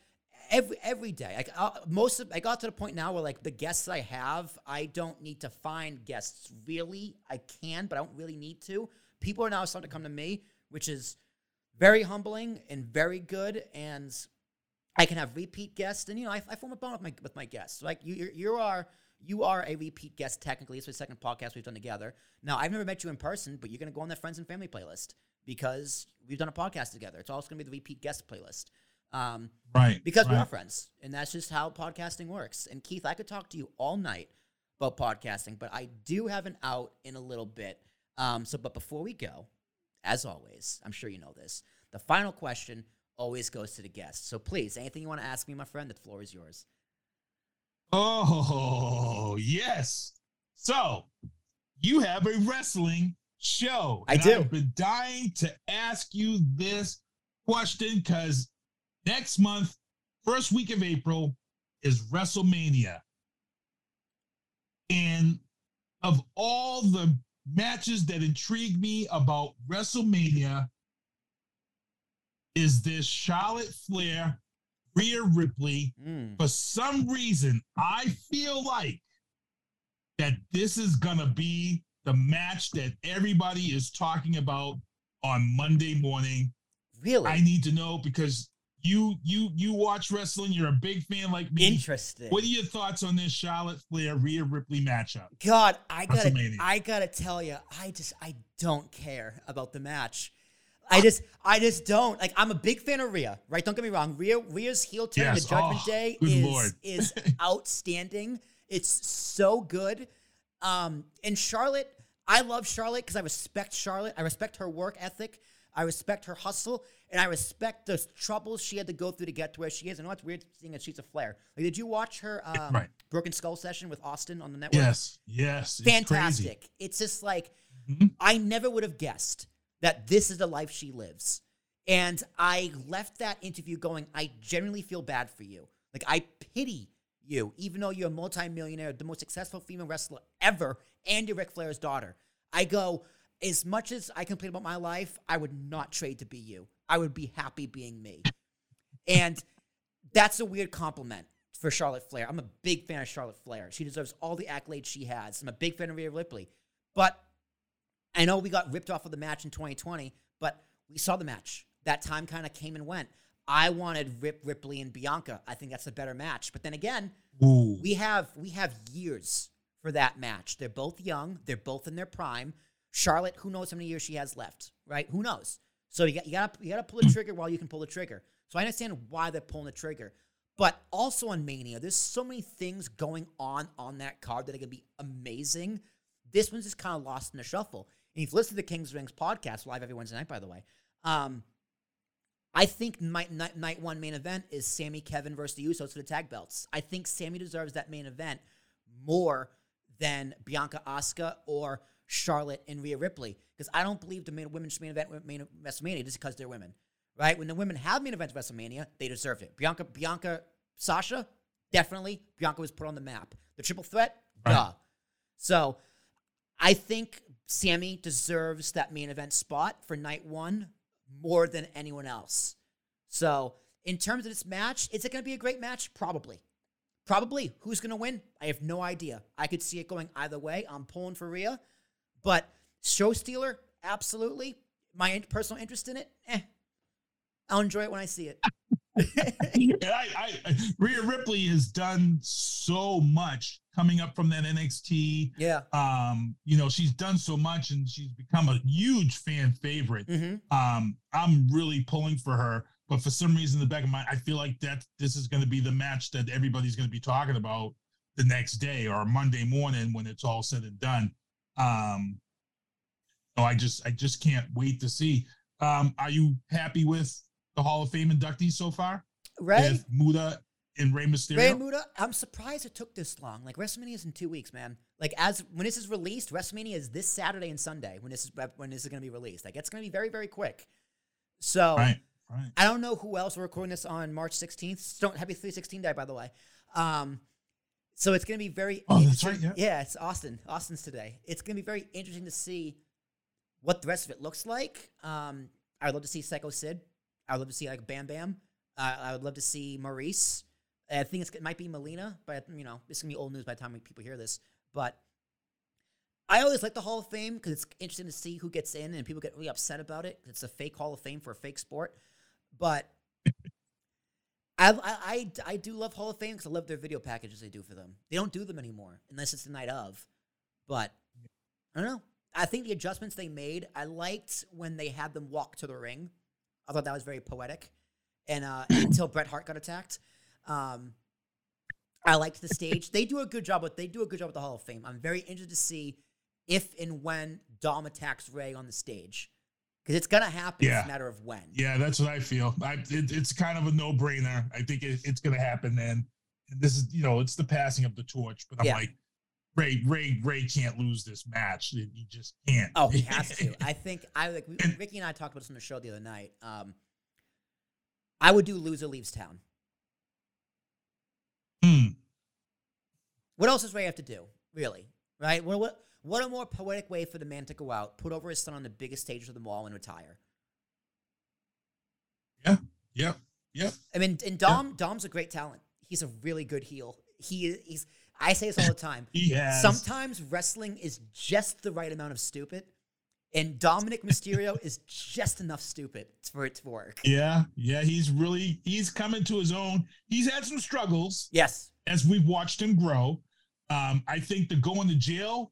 every every day, like uh, most of I got to the point now where like the guests I have, I don't need to find guests. Really, I can, but I don't really need to. People are now starting to come to me, which is very humbling and very good. And I can have repeat guests, and you know, I, I form a bond with my with my guests. Like you, you're, you are you are a repeat guest technically. It's the second podcast we've done together. Now, I've never met you in person, but you're gonna go on the friends and family playlist because we've done a podcast together. It's also gonna be the repeat guest playlist. Um, right. because we right. are friends, and that's just how podcasting works. And Keith, I could talk to you all night about podcasting, but I do have an out in a little bit. Um, so, but before we go, as always, I'm sure you know this. The final question always goes to the guest. So please, anything you want to ask me, my friend, the floor is yours. Oh, yes. So you have a wrestling show. I do. I've been dying to ask you this question because next month, first week of April, is WrestleMania. And of all the matches that intrigue me about WrestleMania, is this Charlotte Flair, Rhea Ripley, Mm. for some reason, I feel like that this is gonna be the match that everybody is talking about on Monday morning. Really I need to know because you you you watch wrestling. You're a big fan like me. interesting. What are your thoughts on this Charlotte Flair Rhea Ripley matchup? God, I gotta, I gotta tell you, I just, I don't care about the match. I just, I just don't. Like, I'm a big fan of Rhea, right? Don't get me wrong. Rhea, Rhea's heel turn, Yes. the Judgment Oh, Day, is Lord. is (laughs) outstanding. It's so good. Um, and Charlotte, I love Charlotte because I respect Charlotte. I respect her work ethic. I respect her hustle, and I respect the troubles she had to go through to get to where she is. I know it's weird seeing a she's a Flair. Like, did you watch her um, Right. Broken Skull session with Austin on the network? Yes, yes, it's fantastic. crazy. It's just like Mhm. I never would have guessed that this is the life she lives. And I left that interview going, I genuinely feel bad for you. Like I pity you, even though you're a multimillionaire, the most successful female wrestler ever, and you're Ric Flair's daughter. I go, as much as I complain about my life, I would not trade to be you. I would be happy being me. And that's a weird compliment for Charlotte Flair. I'm a big fan of Charlotte Flair. She deserves all the accolades she has. I'm a big fan of Rhea Ripley. But I know we got ripped off of the match in 2020, but we saw the match. That time kind of came and went. I wanted Rip Ripley and Bianca. I think that's a better match. But then again, Ooh, we have we have years for that match. They're both young. They're both in their prime. Charlotte, who knows how many years she has left, right? Who knows? So you got you got you got to pull the trigger while you can pull the trigger. So I understand why they're pulling the trigger, but also on Mania, there's so many things going on on that card that are gonna be amazing. This one's just kind of lost in the shuffle. And if you listen to the Kings Rings podcast live every Wednesday night, by the way, um, I think night, night, night one main event is Sami, Kevin versus the Usos for the tag belts. I think Sami deserves that main event more than Bianca Asuka or Charlotte and Rhea Ripley because I don't believe the main, women's main event uh, main WrestleMania just because they're women, right? When the women have main events at WrestleMania, they deserved it. Bianca, Bianca, Sasha, definitely. Bianca was put on the map. The triple threat, Right. duh. So I think Sami deserves that main event spot for night one more than anyone else. So, in terms of this match, is it going to be a great match? Probably. Probably. Who's going to win? I have no idea. I could see it going either way. I'm pulling for Rhea. But show stealer, absolutely. My personal interest in it, eh. I'll enjoy it when I see it. (laughs) And I, I, Rhea Ripley has done so much coming up from that NXT. yeah. Um, you know, she's done so much and she's become a huge fan favorite. hmm Um, I'm really pulling for her, but for some reason, in the back of my, I feel like that this is going to be the match that everybody's going to be talking about the next day or Monday morning when it's all said and done. Um, so I just, I just can't wait to see. Um, are you happy with the Hall of Fame inductees so far? Right, With Muta and Rey Mysterio. Rey Muta, I'm surprised it took this long. Like WrestleMania is in two weeks, man. Like as when this is released, WrestleMania is this Saturday and Sunday when this is when this is going to be released. Like it's going to be very very quick. So Right, right. I don't know who else. We're recording this on March 16th. Don't happy 316 day, by the way. Um, so it's going to be very. Oh, that's right, Yeah, yeah, it's Austin. Austin's today. It's going to be very interesting to see what the rest of it looks like. Um, I would love to see Psycho Sid. I would love to see like Bam Bam. Uh, I would love to see Maurice. I think it's, it might be Melina, but you know, this is gonna be old news by the time people hear this. But I always like the Hall of Fame because it's interesting to see who gets in, and people get really upset about it. It's a fake Hall of Fame for a fake sport, but I, I, I, do love Hall of Fame because I love their video packages they do for them. They don't do them anymore unless it's the night of. But I don't know. I think the adjustments they made, I liked when they had them walk to the ring. I thought that was very poetic. And uh, (coughs) until Bret Hart got attacked, um, I liked the stage. They do a good job with they do a good job with the Hall of Fame. I'm very interested to see if and when Dom attacks Rey on the stage because it's gonna happen. Yeah. It's a matter of when. Yeah, that's what I feel. I, it, it's kind of a no brainer. I think it, it's going to happen then. And this is, you know, it's the passing of the torch. But I'm Yeah. like, Rey, Rey, Rey can't lose this match. He he just can't. Oh, he (laughs) has to. I think I like we, And- Ricky and I talked about this on the show the other night. Um, I would do loser leaves town. Hmm. What else does Rey have to do? Really? Right? What what what a more poetic way for the man to go out, put over his son on the biggest stage of them all, and retire. Yeah. yeah, yeah. I mean, and Dom Dom's a great talent. He's a really good heel. He is. He's. I say this all the time. (laughs) He has. Sometimes wrestling is just the right amount of stupid, and Dominic (laughs) Mysterio is just enough stupid for it to work. Yeah. Yeah. He's really, he's coming to his own. He's had some struggles Yes. as we've watched him grow. Um, I think the going to jail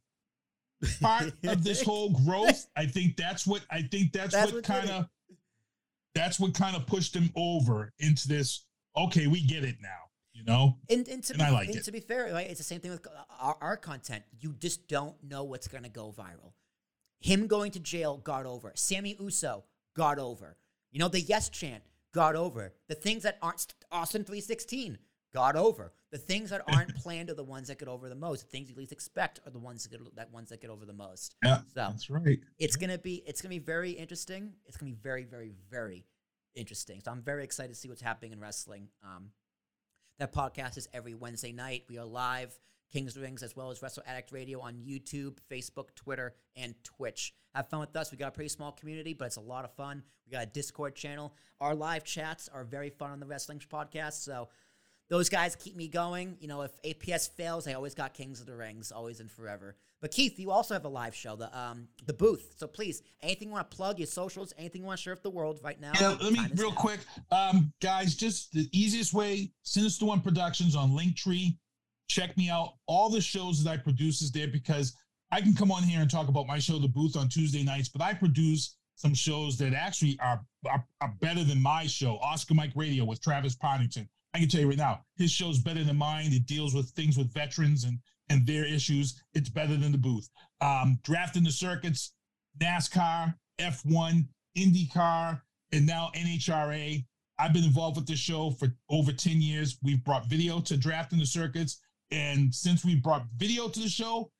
part (laughs) of this whole growth, I think that's what I think that's, That's what what kind of that's what kind of pushed him over into this. Okay, we get it now. You know, And, and, to, And be, I like and it. to be fair, right, it's the same thing with our, our content. You just don't know what's going to go viral. Him going to jail got over. Sammy Uso got over. You know, the yes chant got over. The things that aren't Austin 316 got over. The things that aren't (laughs) planned are the ones that get over the most. The things you least expect are the ones that get, that ones that get over the most. Yeah, So that's right. it's gonna be it's gonna be very interesting. It's gonna be very very very interesting. So I'm very excited to see what's happening in wrestling. Um, that podcast is every Wednesday night. We are live, Kings Rings, as well as Wrestle Addict Radio on YouTube, Facebook, Twitter, and Twitch. Have fun with us. We got a pretty small community, but it's a lot of fun. We got a Discord channel. Our live chats are very fun on the Wrestling Podcast. So those guys keep me going. You know, if APS fails, I always got Kings of the Rings, always and forever. But Keith, you also have a live show, the um the booth. So please, anything you want to plug, your socials, anything you want to share with the world right now. Yeah, let me real now. quick, um, guys. Just the easiest way: Sinister One Productions on Linktree. Check me out. All the shows that I produce is there because I can come on here and talk about my show, The Booth, on Tuesday nights. But I produce some shows that actually are are, are better than my show, Oscar Mike Radio with Travis Partington. I can tell you right now, his show's better than mine. It deals with things with veterans and and their issues. It's better than the booth. Um, drafting the circuits, NASCAR, F1, IndyCar, and now NHRA. I've been involved with this show for over 10 years. We've brought video to drafting the circuits. And since we brought video to the show,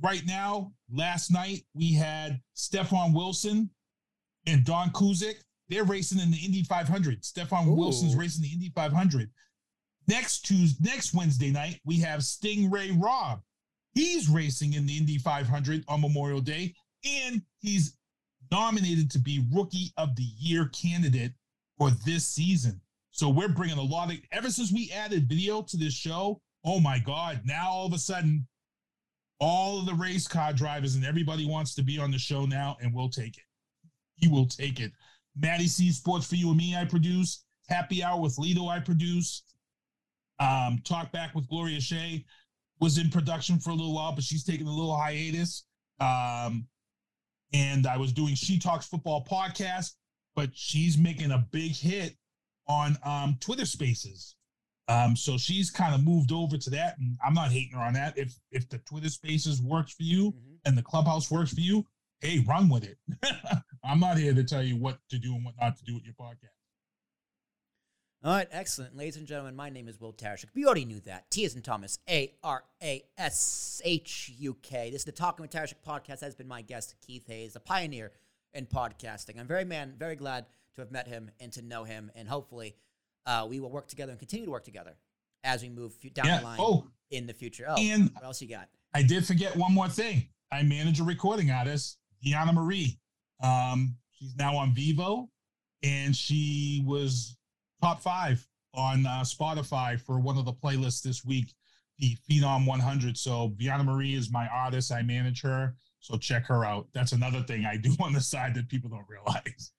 right now, last night, we had Stefan Wilson and Don Kuzik. They're racing in the Indy 500. Stefan Ooh. Wilson's racing the Indy 500. Next Tuesday, next Wednesday night, we have Sting Ray Robb. He's racing in the Indy 500 on Memorial Day, and he's nominated to be Rookie of the Year candidate for this season. So we're bringing a lot of. Ever since we added video to this show, oh my God! Now all of a sudden, all of the race car drivers and everybody wants to be on the show now, and we'll take it. He will take it. Maddie C Sports for You and Me, I produce. Happy Hour with Lido, I produce. Um, Talk Back with Gloria Shea was in production for a little while, but she's taking a little hiatus. Um, and I was doing She Talks Football podcast, but she's making a big hit on um, Twitter Spaces. Um, so she's kind of moved over to that, and I'm not hating her on that. If if the Twitter Spaces works for you Mhm. and the Clubhouse works for you, hey, run with it. (laughs) I'm not here to tell you what to do and what not to do with your podcast. All right, excellent. Ladies and gentlemen, my name is Will Tarashuk. You already knew that. T is in Thomas, A R A S H U K. This is the Talking with Tarashuk podcast. Has been my guest, Keith Hayes, a pioneer in podcasting. I'm very man, very glad to have met him and to know him, and hopefully, uh, we will work together and continue to work together as we move down Yeah. the line Oh, in the future. Oh, and what else you got? I did forget one more thing. I manage a recording artist, Deanna Marie. Um, she's now on Vevo, and she was top five on uh, Spotify for one of the playlists this week, the Phenom 100. So Deanna Marie is my artist. I manage her, so check her out. That's another thing I do (laughs) on the side that people don't realize.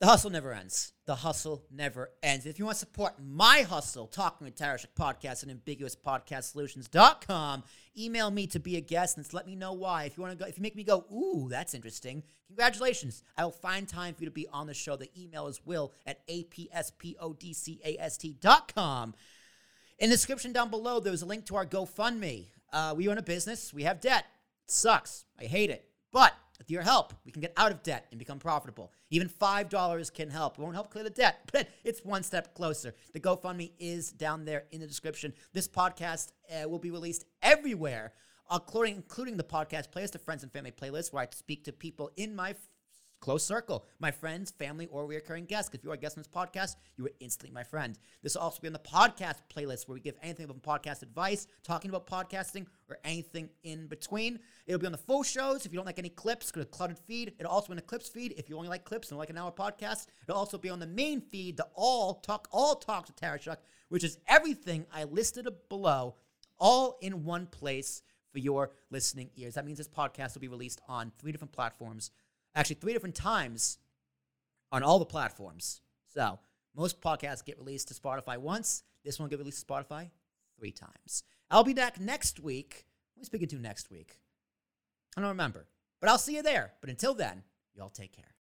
The hustle never ends. The hustle never ends. If you want to support my hustle, Talking with Tarashuk Podcast and ambiguouspodcastsolutions.com, email me to be a guest and let me know why. If you want to go, if you make me go, ooh, that's interesting, congratulations. I will find time for you to be on the show. The email is will at apspodcast.com. In the description down below, there's a link to our GoFundMe. Uh, we own a business, we have debt. It sucks. I hate it. But with your help, we can get out of debt and become profitable. Even $5 can help. It won't help clear the debt, (laughs) but it's one step closer. The GoFundMe is down there in the description. This podcast uh, will be released everywhere, including, including the podcast playlist, the friends and family playlist, where I speak to people in my close circle, my friends, family, or recurring guests. If you are a guest on this podcast, you are instantly my friend. This will also be on the podcast playlist where we give anything from podcast advice, talking about podcasting, or anything in between. It'll be on the full shows. If you don't like any clips, go to cluttered feed. It'll also be in the clips feed. If you only like clips and like an hour podcast, it'll also be on the main feed, the all talk, all talk to Tarashuk, which is everything I listed below, all in one place for your listening ears. That means this podcast will be released on three different platforms actually three different times on all the platforms. So most podcasts get released to Spotify once. This one get released to Spotify three times. I'll be back next week. Am I speaking to next week? I don't remember. But I'll see you there. But until then, y'all take care.